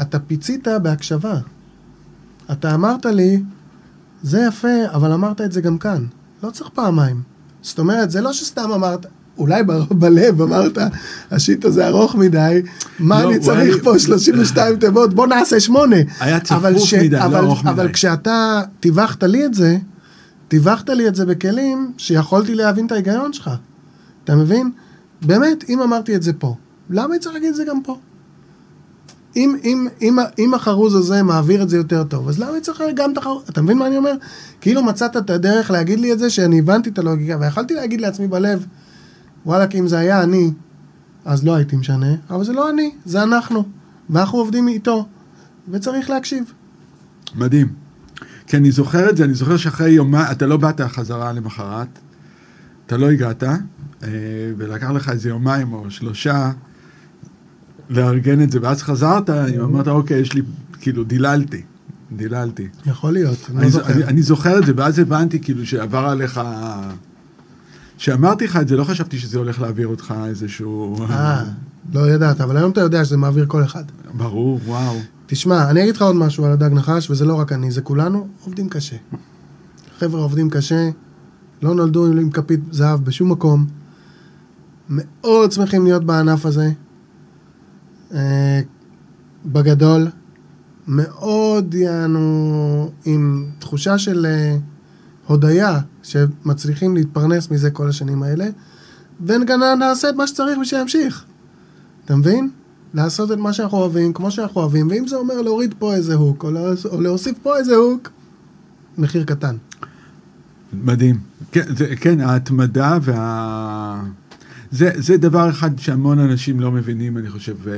אתה פיצית בהקשבה. אתה אמרת לי, זה יפה, אבל אמרת את זה גם כאן. לא צריך פעמיים. זאת אומרת, זה לא שסתם אמרת, אולי בלב אמרת, השיט הזה ארוך מדי, מה לא, אני צריך היה- פה 32 תיבות, בוא נעשה שמונה. היה צפוף ש- מדי, לא אבל- ארוך מדי. אבל כשאתה טיווחת לי את זה, טיווחת לי את זה בכלים שיכולתי להבין את ההיגיון שלך. אתה מבין? באמת, אם אמרתי את זה פה, למה אני צריך להגיד את זה גם פה? אם, אם, אם, אם החרוז הזה מעביר את זה יותר טוב, אז למה אני צריך גם את החרוז? אתה מבין מה אני אומר? כאילו מצאת את הדרך להגיד לי את זה, שאני הבנתי את הלוגיקה, ויכולתי להגיד לעצמי בלב, וואלה, כי אם זה היה אני, אז לא הייתי משנה, אבל זה לא אני, זה אנחנו, ואנחנו עובדים איתו, וצריך להקשיב. מדהים. כי אני זוכר את זה, אני זוכר שאחרי יומיים, אתה לא באת חזרה למחרת, אתה לא הגעת, אה, ולקח לך איזה יומיים או שלושה לארגן את זה, ואז חזרת, אמרת, אוקיי, יש לי, כאילו, דיללתי, דיללתי. יכול להיות, אני לא זוכר. אני, אני זוכר את זה, ואז הבנתי כאילו שעבר עליך... כשאמרתי לך את זה, לא חשבתי שזה הולך להעביר אותך איזשהו... אה, לא ידעת, אבל היום אתה יודע שזה מעביר כל אחד. ברור, וואו. תשמע, אני אגיד לך עוד משהו על הדג נחש, וזה לא רק אני, זה כולנו עובדים קשה. חבר'ה עובדים קשה, לא נולדו עם כפית זהב בשום מקום. מאוד שמחים להיות בענף הזה. אה, בגדול, מאוד יענו עם תחושה של אה, הודיה שמצליחים להתפרנס מזה כל השנים האלה, וגם נעשה את מה שצריך בשביל להמשיך. אתה מבין? לעשות את מה שאנחנו אוהבים, כמו שאנחנו אוהבים, ואם זה אומר להוריד פה איזה הוק, או, להוס- או להוסיף פה איזה הוק, מחיר קטן. מדהים. כן, זה, כן ההתמדה וה... זה, זה דבר אחד שהמון אנשים לא מבינים, אני חושב, אה,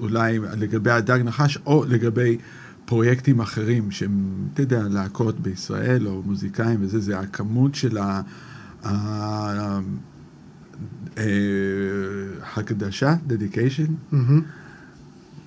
אולי לגבי הדג נחש, או לגבי פרויקטים אחרים, שהם, אתה יודע, להקות בישראל, או מוזיקאים וזה, זה הכמות של ה... אה, הקדשה, dedication.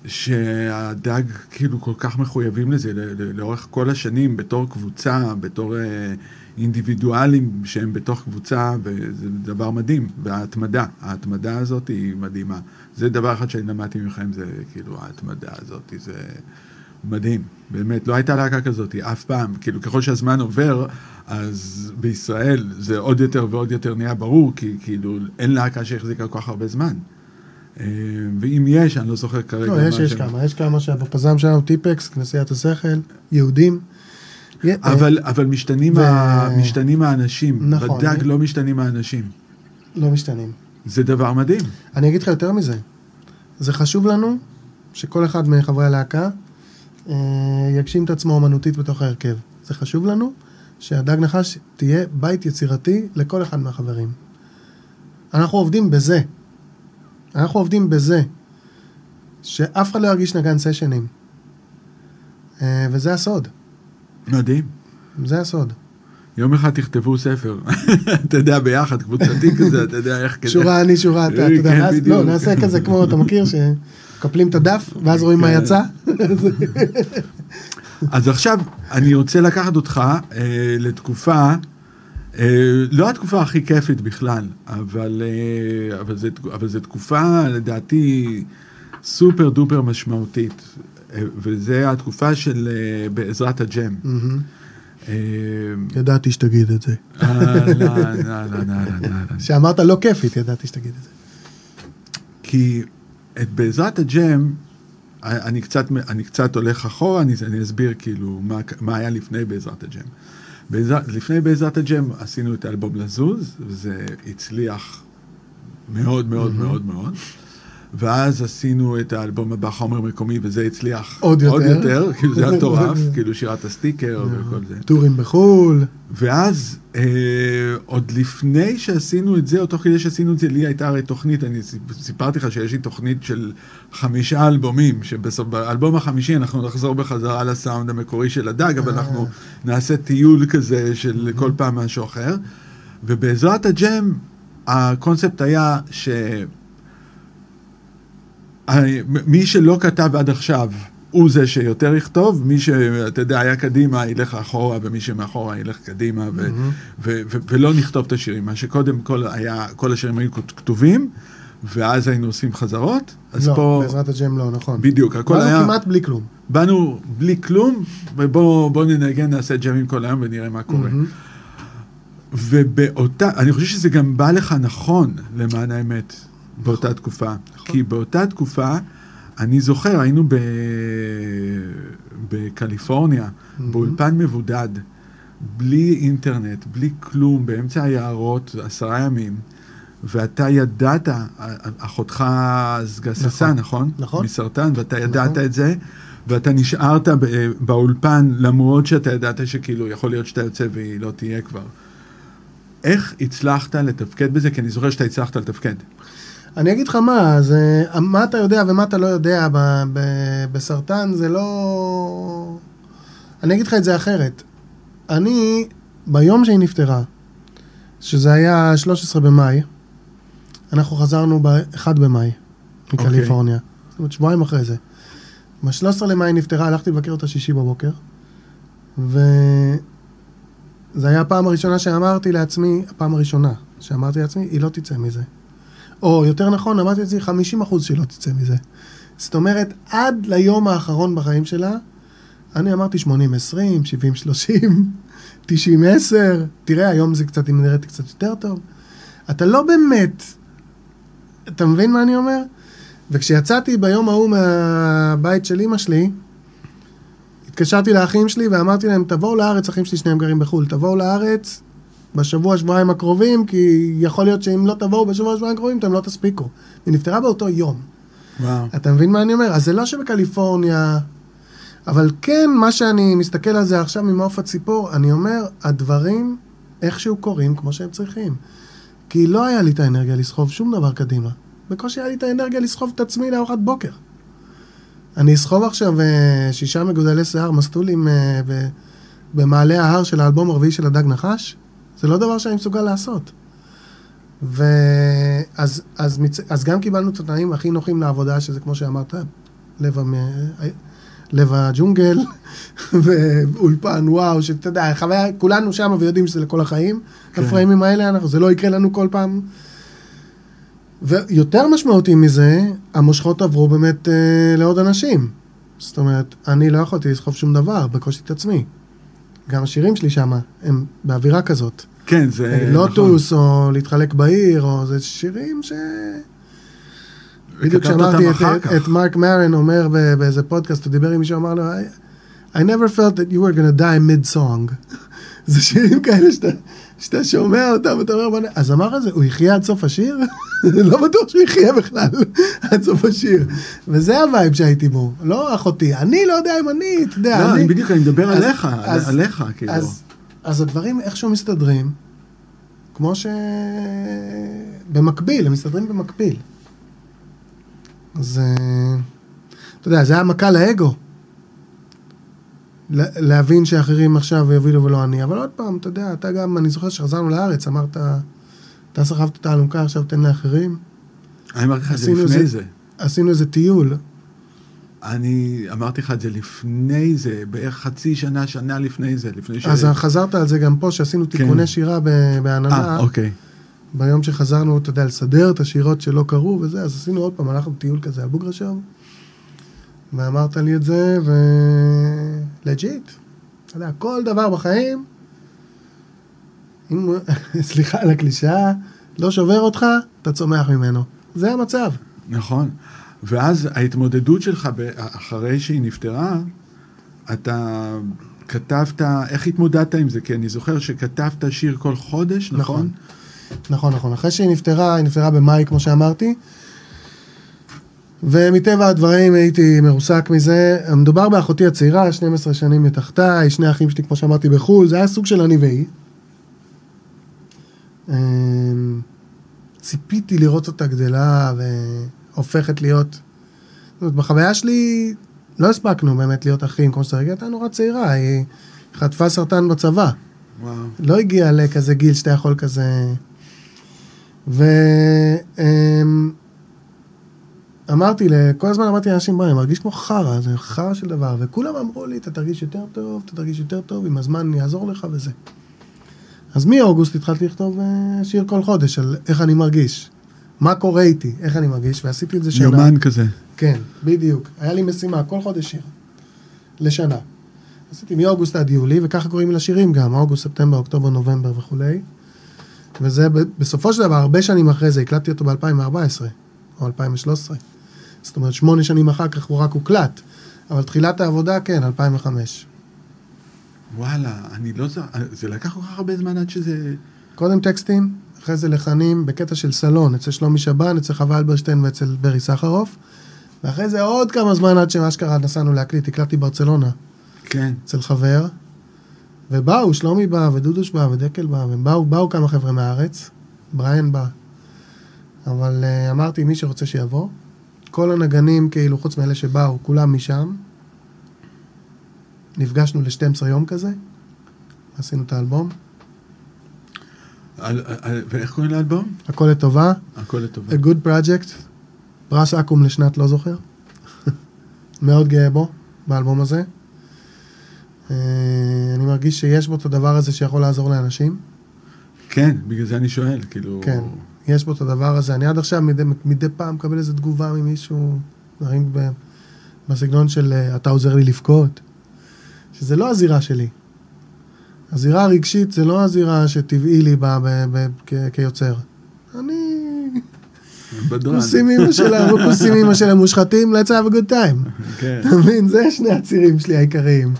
שהדג כאילו כל כך מחויבים לזה לאורך כל השנים בתור קבוצה, בתור אה, אינדיבידואלים שהם בתוך קבוצה, וזה דבר מדהים, וההתמדה, ההתמדה הזאת היא מדהימה. זה דבר אחד שאני למדתי מכם, זה כאילו ההתמדה הזאת, זה מדהים, באמת, לא הייתה להקה כזאת אף פעם, כאילו ככל שהזמן עובר, אז בישראל זה עוד יותר ועוד יותר נהיה ברור, כי כאילו אין להקה שהחזיקה כל כך הרבה זמן. אה, ואם יש, אני לא זוכר כרגע. לא, יש, יש. כמה, יש כמה שבפזם שלנו, טיפקס, כנסיית השכל, יהודים. יה- אבל, אבל משתנים, ו- ה... משתנים האנשים. נכון. בדג לא משתנים האנשים. לא משתנים. זה דבר מדהים. אני אגיד לך יותר מזה, זה חשוב לנו שכל אחד מחברי הלהקה יגשים את עצמו אמנותית בתוך ההרכב. זה חשוב לנו שהדג נחש תהיה בית יצירתי לכל אחד מהחברים. אנחנו עובדים בזה. אנחנו עובדים בזה. שאף אחד לא ירגיש נגן סשנים. אה, וזה הסוד. מדהים. זה הסוד. יום אחד תכתבו ספר, אתה יודע, ביחד, קבוצתי כזה, אתה יודע איך כזה. שורה אני, שורה אתה, אתה כן, יודע, בדיוק. לא, נעשה כזה כמו, אתה מכיר, שמקפלים את הדף, ואז רואים מה כן. יצא? אז עכשיו, אני רוצה לקחת אותך אה, לתקופה, אה, לא התקופה הכי כיפית בכלל, אבל, אה, אבל, זה, אבל זו תקופה, לדעתי, סופר דופר משמעותית. אה, וזה התקופה של אה, בעזרת הג'ם. מהמם. אה, ידעתי שתגיד את זה. אהלן, אהלן, אהלן, אהלן. שאמרת לא כיפית, ידעתי שתגיד את זה. כי את בעזרת הג'ם, אני קצת, אני קצת הולך אחורה, אני, אני אסביר כאילו מה, מה היה לפני בעזרת הג'ם. בעזר, לפני בעזרת הג'ם עשינו את האלבום לזוז, וזה הצליח מאוד מאוד Mm-hmm. מאוד מאוד. ואז עשינו את האלבום הבא חומר מקומי, וזה הצליח עוד יותר. עוד יותר כאילו זה היה מטורף, <laughs> כאילו שירת הסטיקר וכל זה. טורים בחו"ל. ואז, אה, עוד לפני שעשינו את זה, או תוך כדי שעשינו את זה, לי הייתה הרי תוכנית, אני סיפ- סיפרתי לך שיש לי תוכנית של חמישה אלבומים, שבאלבום החמישי אנחנו נחזור בחזרה לסאונד המקורי של הדג, אבל אנחנו נעשה טיול כזה של כל פעם משהו אחר. ובעזרת הג'ם, הקונספט היה ש... מי שלא כתב עד עכשיו הוא זה שיותר יכתוב, מי שאתה יודע, היה קדימה ילך אחורה, ומי שמאחורה ילך קדימה, ו- ו- ו- ולא נכתוב את השירים. מה שקודם כל היה, כל השירים היו כתובים, ואז היינו עושים חזרות, אז לא, פה, בעזרת השם לא, נכון. בדיוק, הכל באנו היה, כמעט בלי כלום. באנו בלי כלום, ובואו בוא ננגן, נעשה ג'מים כל היום ונראה מה קורה. מהמם. ובאותה, אני חושב שזה גם בא לך נכון, למען האמת, באותה תקופה. כי באותה תקופה, אני זוכר, היינו ב... בקליפורניה, באולפן מבודד, בלי אינטרנט, בלי כלום, באמצע היערות, עשרה ימים, ואתה ידעת, אחותך אז גססה, נכון. נכון? נכון. מסרטן, ואתה ידעת נכון. את זה, ואתה נשארת באולפן, למרות שאתה ידעת שכאילו, יכול להיות שאתה יוצא והיא לא תהיה כבר. איך הצלחת לתפקד בזה? כי אני זוכר שאתה הצלחת לתפקד. אני אגיד לך מה, זה, מה אתה יודע ומה אתה לא יודע ב, ב, בסרטן זה לא... אני אגיד לך את זה אחרת. אני, ביום שהיא נפטרה, שזה היה 13 במאי, אנחנו חזרנו ב-1 במאי מקליפורניה. זאת אומרת, שבועיים אחרי זה. ב-13 למאי נפטרה, הלכתי לבקר אותה שישי בבוקר, וזו הייתה הפעם הראשונה שאמרתי לעצמי, הפעם הראשונה שאמרתי לעצמי, היא לא תצא מזה. או יותר נכון, אמרתי לעצמי 50 אחוז שהיא לא תצא מזה. זאת אומרת, עד ליום האחרון בחיים שלה, אני אמרתי 80-20, 70-30, 90-10, תראה, היום זה קצת, אם נראית קצת יותר טוב. אתה לא באמת, אתה מבין מה אני אומר? וכשיצאתי ביום ההוא מהבית של אימא שלי, התקשרתי לאחים שלי ואמרתי להם, תבואו לארץ, אחים שלי שניהם גרים בחו"ל, תבואו לארץ בשבוע, שבועיים הקרובים, כי יכול להיות שאם לא תבואו בשבוע, שבועיים הקרובים, אתם לא תספיקו. היא נפטרה באותו יום. וואו. אתה מבין מה אני אומר? אז זה לא שבקליפורניה, אבל כן, מה שאני מסתכל על זה עכשיו ממעוף הציפור, אני אומר, הדברים איכשהו קורים כמו שהם צריכים. כי לא היה לי את האנרגיה לסחוב שום דבר קדימה. בקושי היה לי את האנרגיה לסחוב את עצמי לארוחת בוקר. אני אסחוב עכשיו אה, שישה מגודלי שיער מסטולים אה, במעלה ההר של האלבום הרביעי של הדג נחש? זה לא דבר שאני מסוגל לעשות. ואז אז, מצ... אז גם קיבלנו את התנאים הכי נוחים לעבודה, שזה כמו שאמרת, לב, המ... לב הג'ונגל, <laughs> ואולפן, וואו, שאתה יודע, חוויה, כולנו שם ויודעים שזה לכל החיים. כן. הפריימים האלה, אנחנו, זה לא יקרה לנו כל פעם. ויותר משמעותי מזה, המושכות עברו באמת אה, לעוד אנשים. זאת אומרת, אני לא יכולתי לסחוב שום דבר, בקושי את עצמי. גם השירים שלי שם, הם באווירה כזאת. כן, זה נכון. לוטוס, או להתחלק בעיר, או זה שירים ש... בדיוק כשאמרתי את, את, מרק מרן אומר באיזה פודקאסט, הוא דיבר עם מישהו, אמר לו, I, never felt that you were to die mid-song. <laughs> זה שירים כאלה שאתה, שאתה שומע אותם, ואתה אומר, "בוא'נה", אז אמר את זה, הוא יחיה עד סוף השיר? <laughs> לא בטוח שהוא יחיה בכלל עד סוף השיר. וזה ה vibe שהייתי בו, לא אחותי. אני לא יודע אם אני, אתה יודע, לא, אני... בדיוק, אני מדבר עליך, עליך, כאילו. אז, הדברים איכשהו מסתדרים, כמו ש... במקביל, הם מסתדרים במקביל. אז אתה יודע, זה היה מכה לאגו. להבין שאחרים עכשיו יובילו ולא אני, אבל עוד פעם, אתה יודע, אתה גם, אני זוכר שחזרנו לארץ, אמרת, אתה סחבת את האלונקה, עכשיו תן לאחרים. אני אמרתי לך את זה לפני זה- זה. עשינו איזה טיול, אני אמרתי לך את זה לפני זה, בערך חצי שנה, שנה לפני זה, לפני ש... אז חזרת על זה גם פה, שעשינו תיקוני שירה ב- בעננה. אה, אוקיי. ביום שחזרנו, אתה יודע, לסדר את השירות שלא קרו וזה, אז עשינו עוד פעם, הלכנו טיול כזה על בוגרשוב, ואמרת לי את זה, ו... Legit. אתה יודע, כל דבר בחיים, אם, <laughs> סליחה על הקלישאה, לא שובר אותך, אתה צומח ממנו. זה המצב. נכון. ואז ההתמודדות שלך, אחרי שהיא נפטרה, אתה כתבת, איך התמודדת עם זה? כי אני זוכר שכתבת שיר כל חודש, נכון? נכון. נכון, נכון. אחרי שהיא נפטרה, היא נפטרה במאי, כמו שאמרתי. ומטבע הדברים הייתי מרוסק מזה. מדובר באחותי הצעירה, 12 שנים מתחתיי, שני אחים שלי, כמו שאמרתי, בחו"ל. זה היה סוג של אני והיא. אמ, ציפיתי לראות אותה גדלה והופכת להיות... זאת אומרת, בחוויה שלי לא הספקנו באמת להיות אחים כמו שצריך. היא הייתה נורא צעירה, היא חטפה סרטן בצבא. וואו. לא הגיע לכזה גיל שאתה יכול כזה... ו... אמ, אמרתי, כל הזמן אמרתי לאנשים, אני מרגיש כמו חרא, זה חרא של דבר, וכולם אמרו לי, אתה תרגיש יותר טוב, אתה תרגיש יותר טוב, עם הזמן אני אעזור לך וזה. אז מאוגוסט התחלתי לכתוב אה, שיר כל חודש על איך אני מרגיש, מה קורה איתי, איך אני מרגיש, ועשיתי את זה שנה. יומן כזה. כן, בדיוק. היה לי משימה, כל חודש שיר. לשנה. עשיתי מאוגוסט עד יולי, וככה קוראים לשירים גם, אוגוסט, ספטמבר, אוקטובר, נובמבר וכולי. וזה בסופו של דבר, הרבה שנים אחרי זה, הקלטתי אותו ב-2014, או 2013. זאת אומרת, שמונה שנים אחר כך הוא רק הוקלט. אבל תחילת העבודה, כן, 2005. וואלה, אני לא זוכר, זה לקח כל כך הרבה זמן עד שזה... קודם טקסטים, אחרי זה לחנים בקטע של סלון, אצל שלומי שבן, אצל חווה אלברשטיין ואצל ברי סחרוף. ואחרי זה עוד כמה זמן עד שאשכרה נסענו להקליט, הקלטתי ברצלונה. כן. אצל חבר, ובאו, שלומי בא, ודודוש בא, ודקל בא, ובאו באו כמה חבר'ה מהארץ, בריאן בא. אבל uh, אמרתי, מי שרוצה שיבוא. כל הנגנים, כאילו, חוץ מאלה שבאו, כולם משם. נפגשנו ל-12 יום כזה, עשינו את האלבום. על- על- ואיך קוראים לאלבום? הכל לטובה, הכל לטובה. A Good Project, פרס אקו"ם לשנת לא זוכר. <laughs> מאוד גאה בו, באלבום הזה. אה, אני מרגיש שיש בו את הדבר הזה שיכול לעזור לאנשים. כן, בגלל זה אני שואל, כאילו... כן, יש בו את הדבר הזה. אני עד עכשיו מדי, מדי פעם מקבל איזו תגובה ממישהו, דברים בסגנון של אה, אתה עוזר לי לבכות, שזה לא הזירה שלי. הזירה הרגשית זה לא הזירה שטבעי לי בה כיוצר. אני... בדרן. כוסים אימא שלהם, וכוסים אימא שלהם מושחתים, let's have a good time. כן. אתה מבין? זה שני הצירים שלי העיקריים.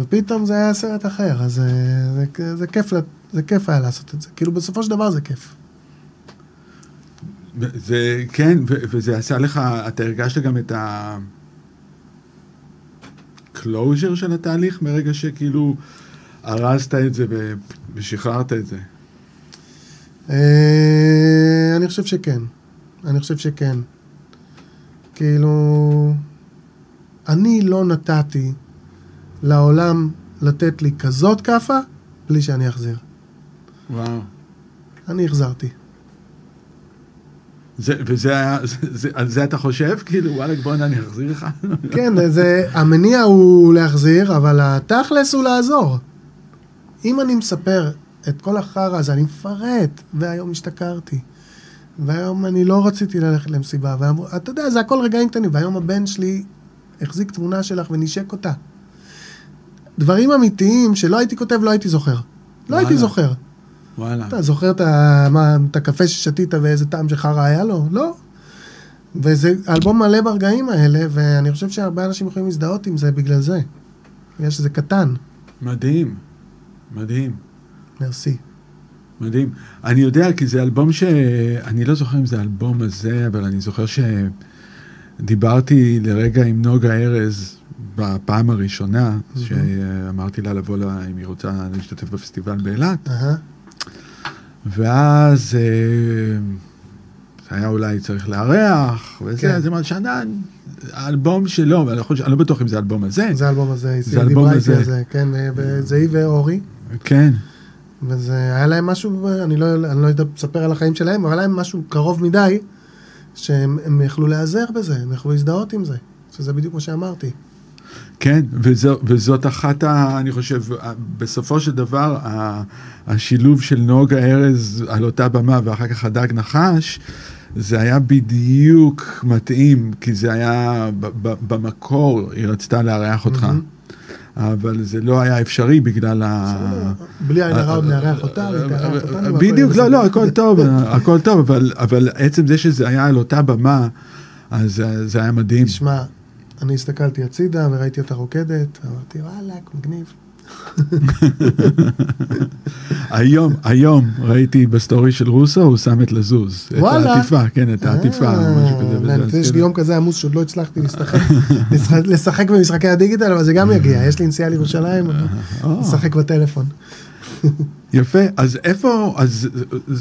ופתאום זה היה סרט אחר, אז אה, זה, זה, כיף, לה- זה כיף היה לעשות את זה. כאילו בסופו של דבר זה כיף. זה, כן, ו- וזה עשה לך, אתה הרגשת גם את ה... closure של התהליך מרגע שכאילו ארזת את זה ושחררת את זה. אה, אני חושב שכן. אני חושב שכן. כאילו, אני לא נתתי לעולם לתת לי כזאת כאפה בלי שאני אחזיר. וואו. אני החזרתי. זה, וזה היה, זה, זה, על זה אתה חושב? כאילו, וואלכ, בוא'נה, אני אחזיר לך? כן, זה, המניע הוא להחזיר, אבל התכלס הוא לעזור. אם אני מספר את כל החרא הזה, אני מפרט, והיום השתכרתי, והיום אני לא רציתי ללכת למסיבה, ואמרו, אתה יודע, זה הכל רגעים קטנים, והיום הבן שלי החזיק תמונה שלך ונשק אותה. דברים אמיתיים שלא הייתי כותב, לא הייתי זוכר. לא הייתי. זוכר. וואלה. אתה זוכר את, ה, מה, את הקפה ששתית ואיזה טעם של חרא היה לו? לא. וזה אלבום מלא ברגעים האלה, ואני חושב שהרבה אנשים יכולים להזדהות עם זה בגלל זה. בגלל שזה קטן. מדהים. מדהים. מרסי. מדהים. אני יודע, כי זה אלבום ש... אני לא זוכר אם זה האלבום הזה, אבל אני זוכר שדיברתי לרגע עם נוגה ארז בפעם הראשונה, שאמרתי לה לבוא לה, אם היא רוצה להשתתף בפסטיבל באילת, אהה. ואז אה, זה היה אולי צריך לארח, וזה, כן. אז אמרתי, שנן, האלבום שלו, ואני לא לא בטוח אם זה האלבום הזה, זה האלבום הזה, זה האלבום הזה. על זה, כן, וזה היא ואורי. כן, וזה היה להם משהו, אני לא, אני לא יודע לספר על החיים שלהם, אבל היה להם משהו קרוב מדי, שהם הם יכלו להיעזר בזה, הם יכלו להזדהות עם זה. שזה בדיוק מה שאמרתי. כן, וזו, וזאת אחת, ה, אני חושב, בסופו של דבר, ה, השילוב של נוגה ארז על אותה במה ואחר כך הדג נחש, זה היה בדיוק מתאים, כי זה היה ב, ב, במקור, היא רצתה לארח אותך, מהמם. אבל זה לא היה אפשרי בגלל ה... בלי עין הרע עוד נארח אותה, תארח אותנו. בדיוק, לא, לא. הכל טוב, <laughs> הכל טוב, אבל, עצם זה שזה היה על אותה במה, אז זה היה מדהים. תשמע, אני הסתכלתי הצידה וראיתי אותה רוקדת, אמרתי, וואלכ, מגניב. <laughs> היום, היום ראיתי בסטורי של רוסו, הוא שם את לזוז. את וואלה. העטיפה, כן, את העטיפה, אה, משהו כזה. וזה, אז יש לי כן. יום כזה עמוס שעוד לא הצלחתי <laughs> לשחק- במשחקי הדיגיטל, אבל זה גם יגיע. יש לי נסיעה לירושלים, אבל אה, לשחק בטלפון. <laughs> יפה, אז איפה, אז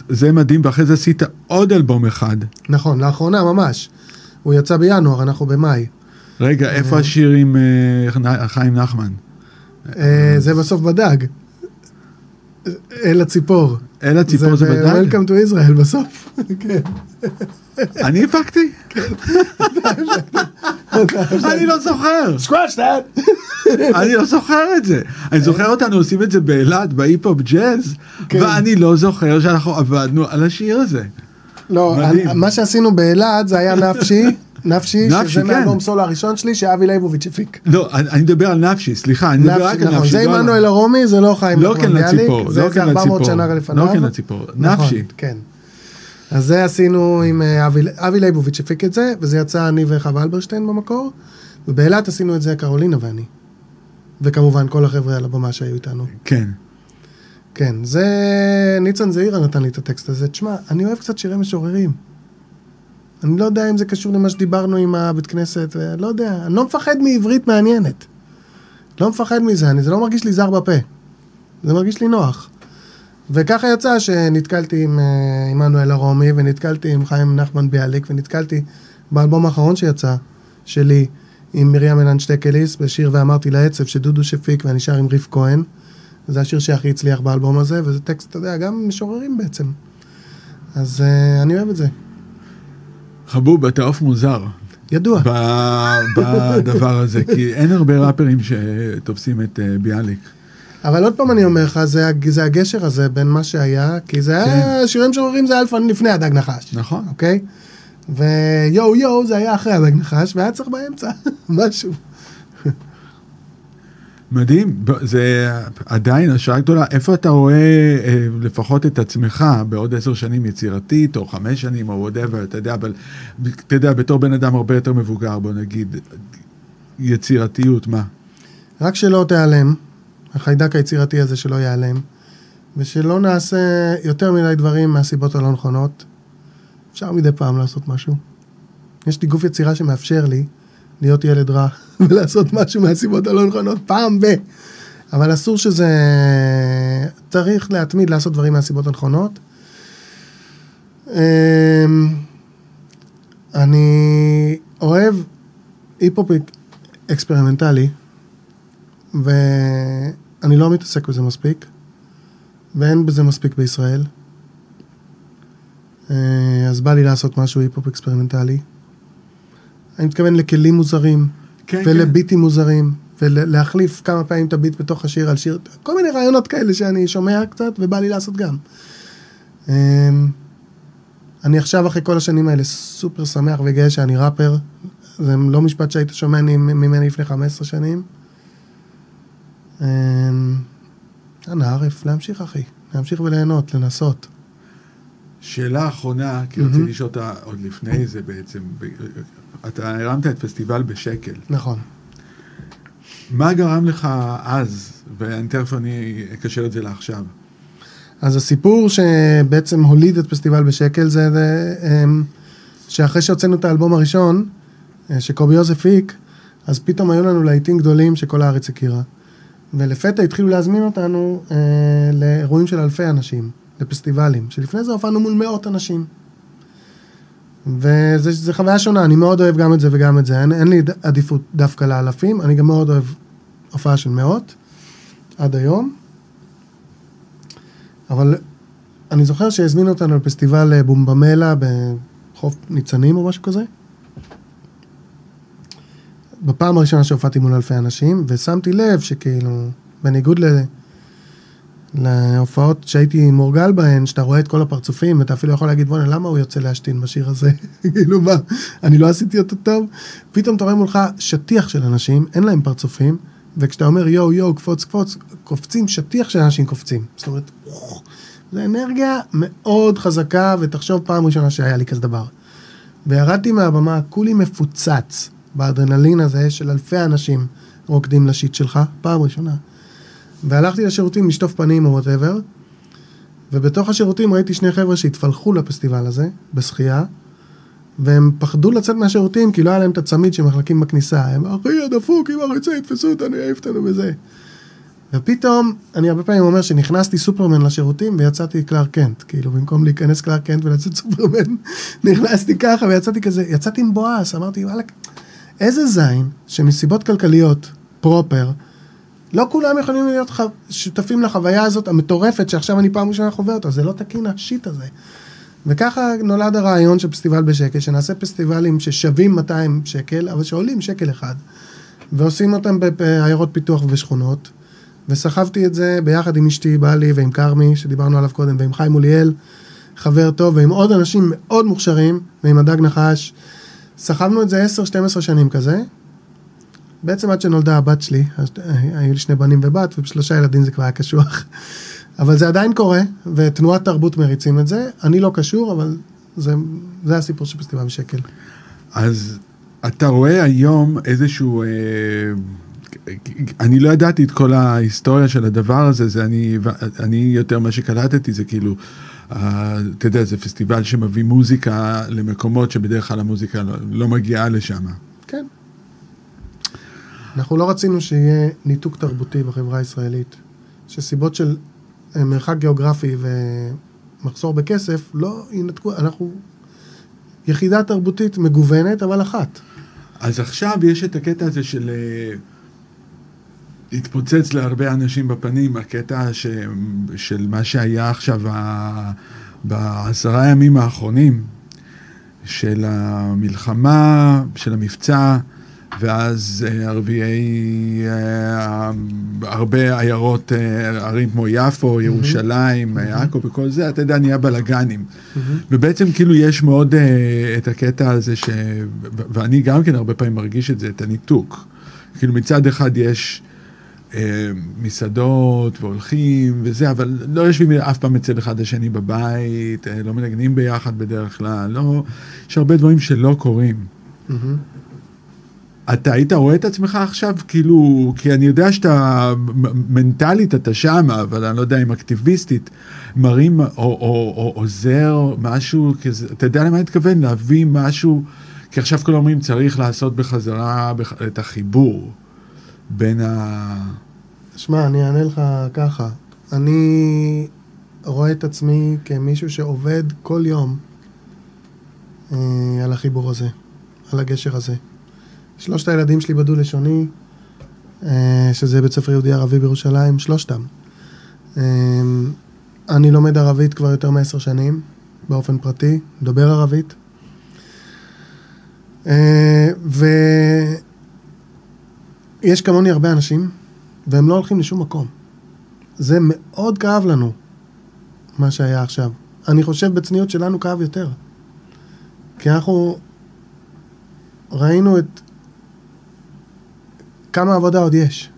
זה מדהים, ואחרי זה עשית עוד אלבום אחד. נכון, לאחרונה ממש. הוא יצא בינואר, אנחנו במאי. רגע, איפה השיר עם אה, חיים נחמן? אה, זה בסוף בדג. אל הציפור. אל הציפור זה ודאי. Welcome to Israel בסוף. <laughs> כן. אני הפקתי? אני לא זוכר. Scratch that. אני לא זוכר את זה. אני זוכר אותנו עושים את זה באילת, בהיפ-הופ ג'אז, כן. ואני לא זוכר שאנחנו עבדנו על השיר הזה. לא. מה שעשינו באילת זה היה נפשי, נפשי, נפשי, שזה כן. מהאלבום סולו הראשון שלי, שאבי ליבוביץ' הפיק. לא, אני אני מדבר על נפשי, סליחה, אני מדבר רק על נכון, נפשי. זה לא על- עמנואל הרומי, זה לא חיים לא כן נחמן ביאליק, לציפור, זה לא זה כן 400 לציפור, שנה לפניו. לא כן לציפור, נכון, נפשי. כן. אז זה עשינו עם אה, אבי, אבי ליבוביץ' הפיק את זה, וזה יצא אני וחווה אלברשטיין במקור, ובאילת עשינו את זה קרולינה ואני. וכמובן כל החבר'ה על הבמה שהיו איתנו. כן. כן, זה ניצן זעירה נתן לי את הטקסט הזה. תשמע, אני אוהב קצת שירי משוררים. אני לא יודע אם זה קשור למה שדיברנו עם הבית כנסת, לא יודע, אני לא מפחד מעברית מעניינת. לא מפחד מזה, אני, זה לא מרגיש לי זר בפה. זה מרגיש לי נוח. וככה יצא שנתקלתי עם אה, עמנואל הרומי, ונתקלתי עם חיים נחמן ביאליק, ונתקלתי באלבום האחרון שיצא, שלי, עם מרים אלן שטקליס, בשיר ואמרתי לעצב, שדודו שפיק, ואני שר עם ריף כהן. זה השיר שהכי הצליח באלבום הזה, וזה טקסט, אתה יודע, גם משוררים בעצם. אז uh, אני אוהב את זה. חבוב, אתה עוף מוזר ידוע. בדבר הזה, כי אין הרבה ראפרים שתופסים את אה, ביאליק. אבל עוד פעם אני אומר לך, זה, זה הגשר הזה בין מה שהיה, כי זה היה, שירים משוררים זה היה לפני הדג נחש. נכון. אוקיי? ויואו יואו זה היה אחרי הדג נחש, והיה צריך באמצע <laughs> משהו. מדהים, זה עדיין השראה גדולה. איפה אתה רואה אה, לפחות את עצמך בעוד עשר שנים יצירתית, או חמש שנים, או whatever, אתה יודע, אבל אתה יודע, בתור בן אדם הרבה יותר מבוגר, בוא נגיד, יצירתיות, מה? רק שלא תיעלם, החיידק היצירתי הזה שלא ייעלם, ושלא נעשה יותר מדי דברים מהסיבות הלא נכונות. אפשר מדי פעם לעשות משהו. יש לי גוף יצירה שמאפשר לי להיות ילד רע <laughs> ולעשות משהו מהסיבות הלא נכונות פעם ב... אבל אסור שזה... צריך להתמיד לעשות דברים מהסיבות הנכונות. אמ, אני אוהב היפ-הופ אקספרימנטלי, ואני לא מתעסק בזה מספיק, ואין בזה מספיק בישראל. אה, אז בא לי לעשות משהו היפ-הופ אקספרימנטלי. אני מתכוון לכלים מוזרים, כן, ולביטים מוזרים, ולהחליף כמה פעמים את הביט בתוך השיר על שיר, כל מיני רעיונות כאלה שאני שומע קצת, ובא לי לעשות גם. אה, אני עכשיו, אחרי כל השנים האלה, סופר שמח וגאה שאני ראפר. זה לא משפט שהיית שומע ממני לפני 15 שנים. אמ, אנא ערף, להמשיך אחי, להמשיך וליהנות, לנסות. שאלה אחרונה, כי רציתי לשאול אותה עוד לפני זה בעצם. אתה הרמת את פסטיבל בשקל. נכון. מה גרם לך אז, ותכף אני אקשר את זה לעכשיו. אז הסיפור שבעצם הוליד את פסטיבל בשקל זה, זה אמ, שאחרי שהוצאנו את האלבום הראשון, אה, שקובי יוזף הפיק, אז פתאום היו לנו להיטים גדולים שכל הארץ הכירה. ולפתע התחילו להזמין אותנו אה, לאירועים של אלפי אנשים, לפסטיבלים, שלפני זה הופענו מול מאות אנשים. וזו חוויה שונה, אני מאוד אוהב גם את זה וגם את זה. אין, אין לי עדיפות דווקא לאלפים, אני גם מאוד אוהב הופעה של מאות, עד היום. אבל אני זוכר שהזמינו אותנו לפסטיבל אה, בומבמלה בחוף ניצנים או משהו כזה. בפעם הראשונה שהופעתי מול אלפי אנשים, ושמתי לב שכאילו, בניגוד ל... להופעות שהייתי מורגל בהן, שאתה רואה את כל הפרצופים, ואתה אפילו יכול להגיד, בוא'נה, למה הוא יוצא להשתין בשיר הזה? <laughs> כאילו, מה, אני לא עשיתי אותו טוב? פתאום אתה רואה מולך שטיח של אנשים, אין להם פרצופים, וכשאתה אומר יואו יואו, קפוץ קפוץ, קופצים, שטיח של אנשים קופצים. זאת אומרת, זה אנרגיה מאוד חזקה, ותחשוב פעם ראשונה שהיה לי כזה דבר. וירדתי מהבמה, כולי מפוצץ באדרנלין הזה של אלפי אנשים רוקדים ל shit שלך, פעם ראשונה. והלכתי לשירותים לשטוף פנים או whatever, ובתוך השירותים ראיתי שני חבר'ה שהתפלחו לפסטיבל הזה, בשחייה, והם פחדו לצאת מהשירותים כי לא היה להם את הצמיד שמחלקים בכניסה. הם, אחי, הדפוק, אם הריצה יתפסו אותנו, יעיף אותנו בזה. ופתאום, אני הרבה פעמים אומר שנכנסתי סופרמן לשירותים ויצאתי קלאר קנט. כאילו, במקום להיכנס קלאר קנט ולצאת סופרמן, <laughs> נכנסתי ככה ויצאתי כזה, יצאתי עם בואס, אמרתי, וואלה, איזה זין שמסיבות כלכליות, פרופר, לא כולם יכולים להיות ח... שותפים לחוויה הזאת המטורפת שעכשיו אני פעם ראשונה חווה אותה, זה לא תקין השיט הזה. וככה נולד הרעיון של פסטיבל בשקל, שנעשה פסטיבלים ששווים 200 שקל, אבל שעולים שקל אחד. ועושים אותם בעיירות פיתוח ובשכונות. וסחבתי את זה ביחד עם אשתי, בעלי ועם כרמי, שדיברנו עליו קודם, ועם חיים מוליאל, חבר טוב, ועם עוד אנשים מאוד מוכשרים, ועם הדג נחש. סחבנו את זה 10-12 שנים כזה. בעצם עד שנולדה הבת שלי, היו לי שני בנים ובת, ובשלושה ילדים זה כבר היה קשוח. <laughs> אבל זה עדיין קורה, ותנועת תרבות מריצים את זה. אני לא קשור, אבל זה, זה הסיפור של פסטיבל בשקל. אז אתה רואה היום איזשהו... אה, אני לא ידעתי את כל ההיסטוריה של הדבר הזה, זה אני, אני יותר מה שקלטתי זה כאילו, אה, אתה יודע, זה פסטיבל שמביא מוזיקה למקומות שבדרך כלל המוזיקה לא, לא מגיעה לשם. כן. אנחנו לא רצינו שיהיה ניתוק תרבותי בחברה הישראלית, שסיבות של אה, מרחק גיאוגרפי ומחסור בכסף לא ינתקו, אנחנו יחידה תרבותית מגוונת, אבל אחת. אז עכשיו יש את הקטע הזה של... אה, התפוצץ להרבה אנשים בפנים, הקטע ש... של מה שהיה עכשיו ה... בעשרה ימים האחרונים, של המלחמה, של המבצע, ואז אה, ערביי, אה, הרבה עיירות, אה, ערים כמו יפו, ירושלים, עכו וכל זה, אתה יודע, נהיה בלאגנים. ובעצם כאילו יש מאוד את הקטע הזה, ש... ואני גם כן הרבה פעמים מרגיש את זה, את הניתוק. כאילו מצד אחד יש... מסעדות והולכים וזה, אבל לא יושבים אף פעם אצל אחד השני בבית, לא מנגנים ביחד בדרך כלל, לא, יש הרבה דברים שלא קורים. Mm-hmm. אתה היית רואה את עצמך עכשיו, כאילו, כי אני יודע שאתה, מנטלית אתה שם, אבל אני לא יודע אם אקטיביסטית, מרים או, או, או עוזר משהו, כזה, אתה יודע למה אני מתכוון? להביא משהו, כי עכשיו כולם אומרים צריך לעשות בחזרה את החיבור בין ה... שמע, אני אענה לך ככה, אני רואה את עצמי כמישהו שעובד כל יום אה, על החיבור הזה, על הגשר הזה. שלושת הילדים שלי בדו-לשוני, אה, שזה בית ספר יהודי ערבי בירושלים, שלושתם. אה, אני לומד ערבית כבר יותר מעשר שנים, באופן פרטי, מדבר ערבית. אה, ויש כמוני הרבה אנשים, והם לא הולכים לשום מקום. זה מאוד כאב לנו, מה שהיה עכשיו. אני חושב בצניעות שלנו כאב יותר. כי אנחנו ראינו את כמה עבודה עוד יש.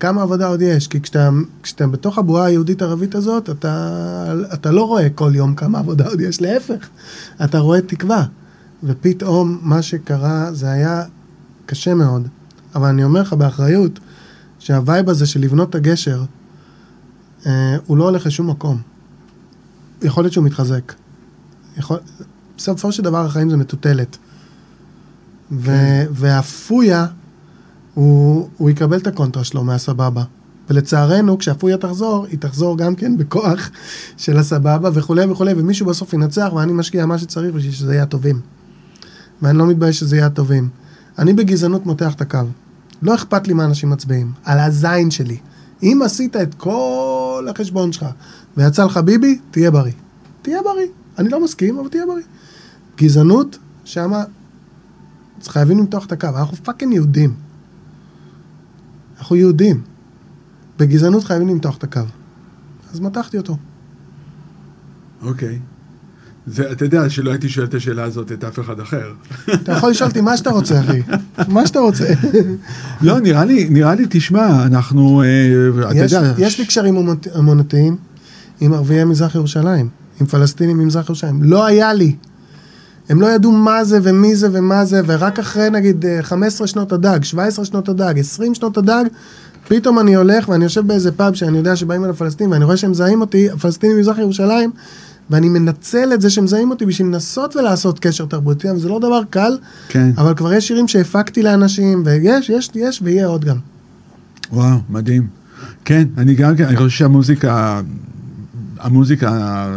כמה עבודה עוד יש, כי כשאתה, כשאתה בתוך הבועה היהודית-ערבית הזאת, אתה, אתה לא רואה כל יום כמה עבודה עוד יש, להפך, אתה רואה תקווה. ופתאום מה שקרה זה היה קשה מאוד. אבל אני אומר לך באחריות, שה vibe הזה של לבנות את הגשר, אה, הוא לא הולך לשום מקום. יכול להיות שהוא מתחזק. יכול... בסופו של דבר החיים זה מטוטלת. ו... כן. והפויה הוא, הוא יקבל את הקונטרה שלו מהסבבה. ולצערנו, כשהפויה תחזור, היא תחזור גם כן בכוח של הסבבה וכולי וכולי, ומישהו בסוף ינצח, ואני משקיע מה שצריך בשביל שזה יהיה הטובים. ואני לא מתבייש שזה יהיה הטובים. אני בגזענות מותח את הקו. לא אכפת לי מה אנשים מצביעים, על הזין שלי. אם עשית את כל החשבון שלך ויצא לך ביבי, תהיה בריא. תהיה בריא. אני לא מסכים, אבל תהיה בריא. גזענות, שמה חייבים למתוח את הקו. אנחנו פאקינג יהודים. אנחנו יהודים. בגזענות חייבים למתוח את הקו. אז מתחתי אותו. אוקיי. זה, אתה יודע שלא הייתי שואל את השאלה הזאת את אף אחד אחר. אתה יכול לשאול אותי מה שאתה רוצה, אחי. מה שאתה רוצה. לא, נראה לי, נראה לי, תשמע, אנחנו, אה, אתה יודע... יש לי קשרים אמונתיים עם ערביי מזרח ירושלים, עם פלסטינים ממזרח ירושלים. לא היה לי. הם לא ידעו מה זה ומי זה ומה זה, ורק אחרי נגיד 15 שנות הדג, 17 שנות הדג, 20 שנות הדג, פתאום אני הולך ואני יושב באיזה פאב שאני יודע שבאים אל הפלסטינים ואני רואה שהם מזהים אותי, הפלסטינים ממזרח ירושלים, ואני מנצל את זה שהם מזהים אותי בשביל לנסות ולעשות קשר תרבותי, אבל זה לא דבר קל, כן. אבל כבר יש שירים שהפקתי לאנשים, ויש, יש, יש, ויהיה עוד גם. וואו, מדהים. כן, אני גם כן, אני חושב שהמוזיקה, המוזיקה,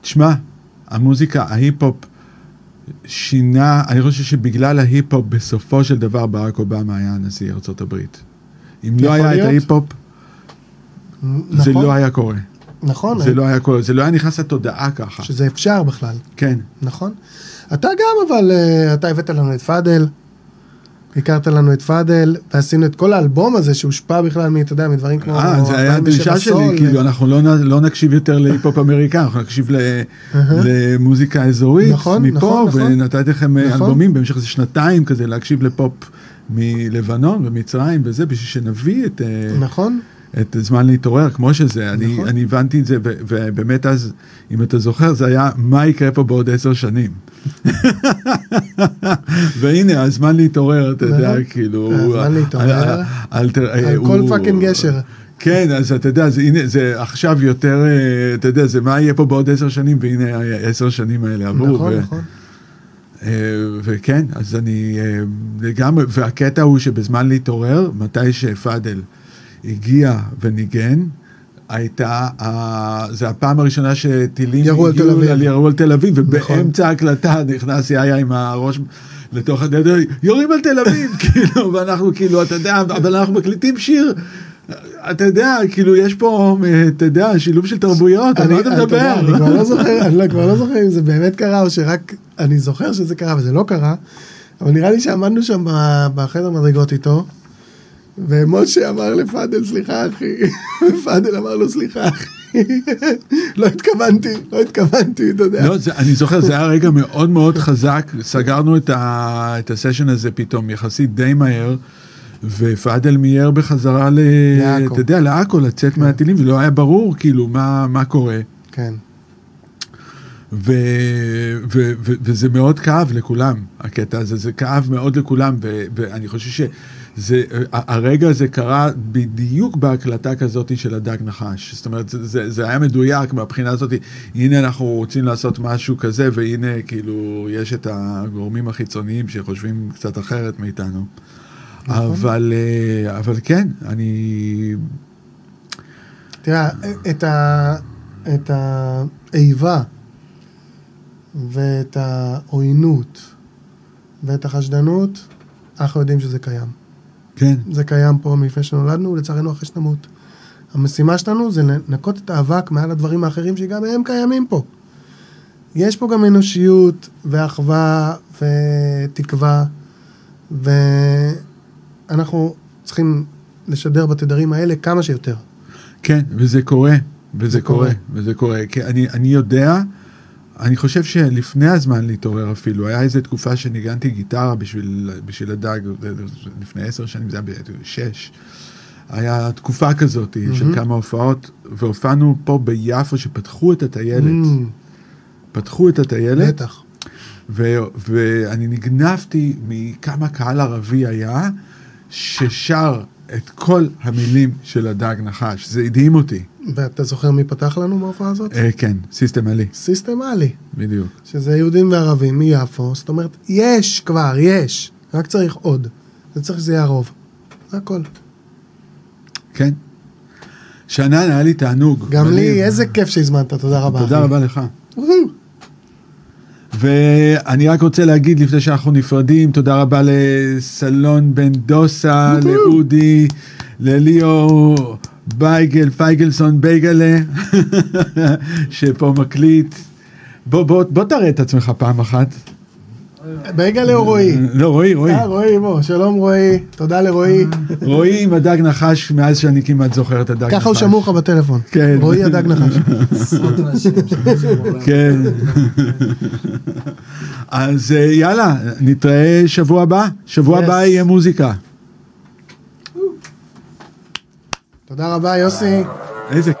תשמע, המוזיקה, ההיפ-הופ, שינה, אני חושב שבגלל ההיפ-הופ בסופו של דבר ברק אובמה היה נשיא ארצות הברית. אם לא היה את להיות. ההיפ-הופ, זה נכון, לא היה קורה. נכון, זה לא היה קורה, זה לא היה נכנס לתודעה ככה. שזה אפשר בכלל, כן. נכון? אתה גם, אבל אה, אתה הבאת לנו את פאדל, הכרת לנו את פאדל, ועשינו את כל האלבום הזה שהושפע בכלל, מ- אתה יודע, מדברים כמו... אה, זה היה 47 הדרישה שלי, כאילו, אנחנו לא לא נקשיב יותר להיפ-הופ אמריקאי, אנחנו נקשיב ל- למוזיקה אזורית, נכון, מפה, נכון, נכון. ונתתי לכם אה, נכון. אלבומים במשך איזה שנתיים כזה להקשיב לפופ מלבנון ומצרים וזה, בשביל שנביא את... אה, נכון? את זמן להתעורר כמו שזה, אני, נכון. אני הבנתי את זה, ו- ובאמת אז, אם אתה זוכר, זה היה מה יקרה פה בעוד עשר שנים. <laughs> והנה, הזמן להתעורר, אתה יודע. כאילו... הזמן הוא- להתעורר. על- על- כל פאקינג גשר. כן, אז אתה יודע, זה, הנה, זה עכשיו יותר, אה, אתה יודע, זה מה יהיה פה בעוד עשר שנים, והנה העשר שנים האלה עברו. נכון, ו- נכון. אה, וכן, אז אני אה, לגמרי, והקטע הוא שבזמן להתעורר, מתי שפאדל הגיע וניגן, הייתה, ה- זה הפעם הראשונה שטילים ירו על תל הגיעו אביב. ירו על תל אביב, נכון. ובאמצע ההקלטה נכנס יאיה עם הראש לתוך הדדר, יורים על תל אביב, <laughs> כאילו, ואנחנו כאילו, אתה יודע, אבל אנחנו מקליטים שיר. אתה יודע, כאילו, יש פה, אתה יודע, שילוב של תרבויות, על מה אתה יודע, אני מדבר? כבר לא <laughs> זוכר, אני לא- כבר לא זוכר אם זה באמת קרה או שרק אני זוכר שזה קרה וזה לא קרה, אבל נראה לי שעמדנו שם בחדר מדרגות איתו, ומשה אמר לפאדל סליחה אחי, <laughs> ופאדל אמר לו סליחה אחי, <laughs> לא התכוונתי, לא התכוונתי, אתה יודע. לא, זה, אני זוכר, זה היה רגע מאוד מאוד חזק, סגרנו את, ה, את הסשן הזה פתאום יחסית די מהר, ופאדל מיהר בחזרה ל... לעכו. אתה יודע, לעכו, לצאת מהטילים, ולא היה ברור כאילו מה, מה קורה. כן, ו, ו, ו, וזה מאוד כאב לכולם, הקטע הזה, זה כאב מאוד לכולם, ו, ואני חושב שזה, ה- הרגע הזה קרה בדיוק בהקלטה כזאת של הדג נחש. זאת אומרת, זה, זה, זה היה מדויק מהבחינה הזאת, הנה אנחנו רוצים לעשות משהו כזה, והנה כאילו יש את הגורמים החיצוניים שחושבים קצת אחרת מאיתנו. אבל, אה, אבל כן, אני... תראה, את ה- את האיבה ואת העוינות ואת החשדנות, אנחנו יודעים שזה קיים. כן, זה קיים פה מלפני שנולדנו, ולצערנו אחרי שנמות. המשימה שלנו זה לנקות את האבק מעל הדברים האחרים שגם הם קיימים פה. יש פה גם אנושיות ואחווה ותקווה, ואנחנו צריכים לשדר בתדרים האלה כמה שיותר. כן, וזה קורה, וזה זה קורה, קורה. וזה קורה. כי אני, אני יודע, אני חושב שלפני הזמן להתעורר אפילו, היה איזו תקופה שניגנתי גיטרה בשביל, בשביל הדג, לפני עשר שנים, זה היה בשש. היה תקופה כזאת של מהמם. כמה הופעות, והופענו פה ביפו שפתחו את הטיילת, Mm, פתחו את הטיילת, בטח. ו- ואני נגנבתי מכמה קהל ערבי היה, ששר את כל המילים של הדג נחש, זה הדהים אותי. ואתה זוכר מי פתח לנו בהופעה הזאת? אה, כן, סיסטם עלי, סיסטם עלי, בדיוק. שזה יהודים וערבים מיפו, זאת אומרת, יש כבר, יש, רק צריך עוד. זה צריך שזה יהיה הרוב. זה הכל. כן. שאנן, היה לי תענוג. גם מדהים. לי, איזה כיף שהזמנת, תודה רבה. תודה אחי. רבה לך. ואני רק רוצה להגיד לפני שאנחנו נפרדים, תודה רבה לסלון בן דוסה, לאודי, לליאור בייגל, פייגלסון בייגלה, <laughs> שפה מקליט. בוא, בוא, בוא תראה את עצמך פעם אחת. בייגלה או רועי? לא, רועי, רועי. אה, רועי, בוא, שלום רועי, תודה לרועי. רועי עם הדג נחש מאז שאני כמעט זוכר את הדג נחש. ככה הוא שמור לך בטלפון. כן. רועי הדג נחש. כן. אז אה, יאללה, נתראה שבוע הבא. שבוע. הבא יהיה מוזיקה. תודה רבה, יוסי. איזה...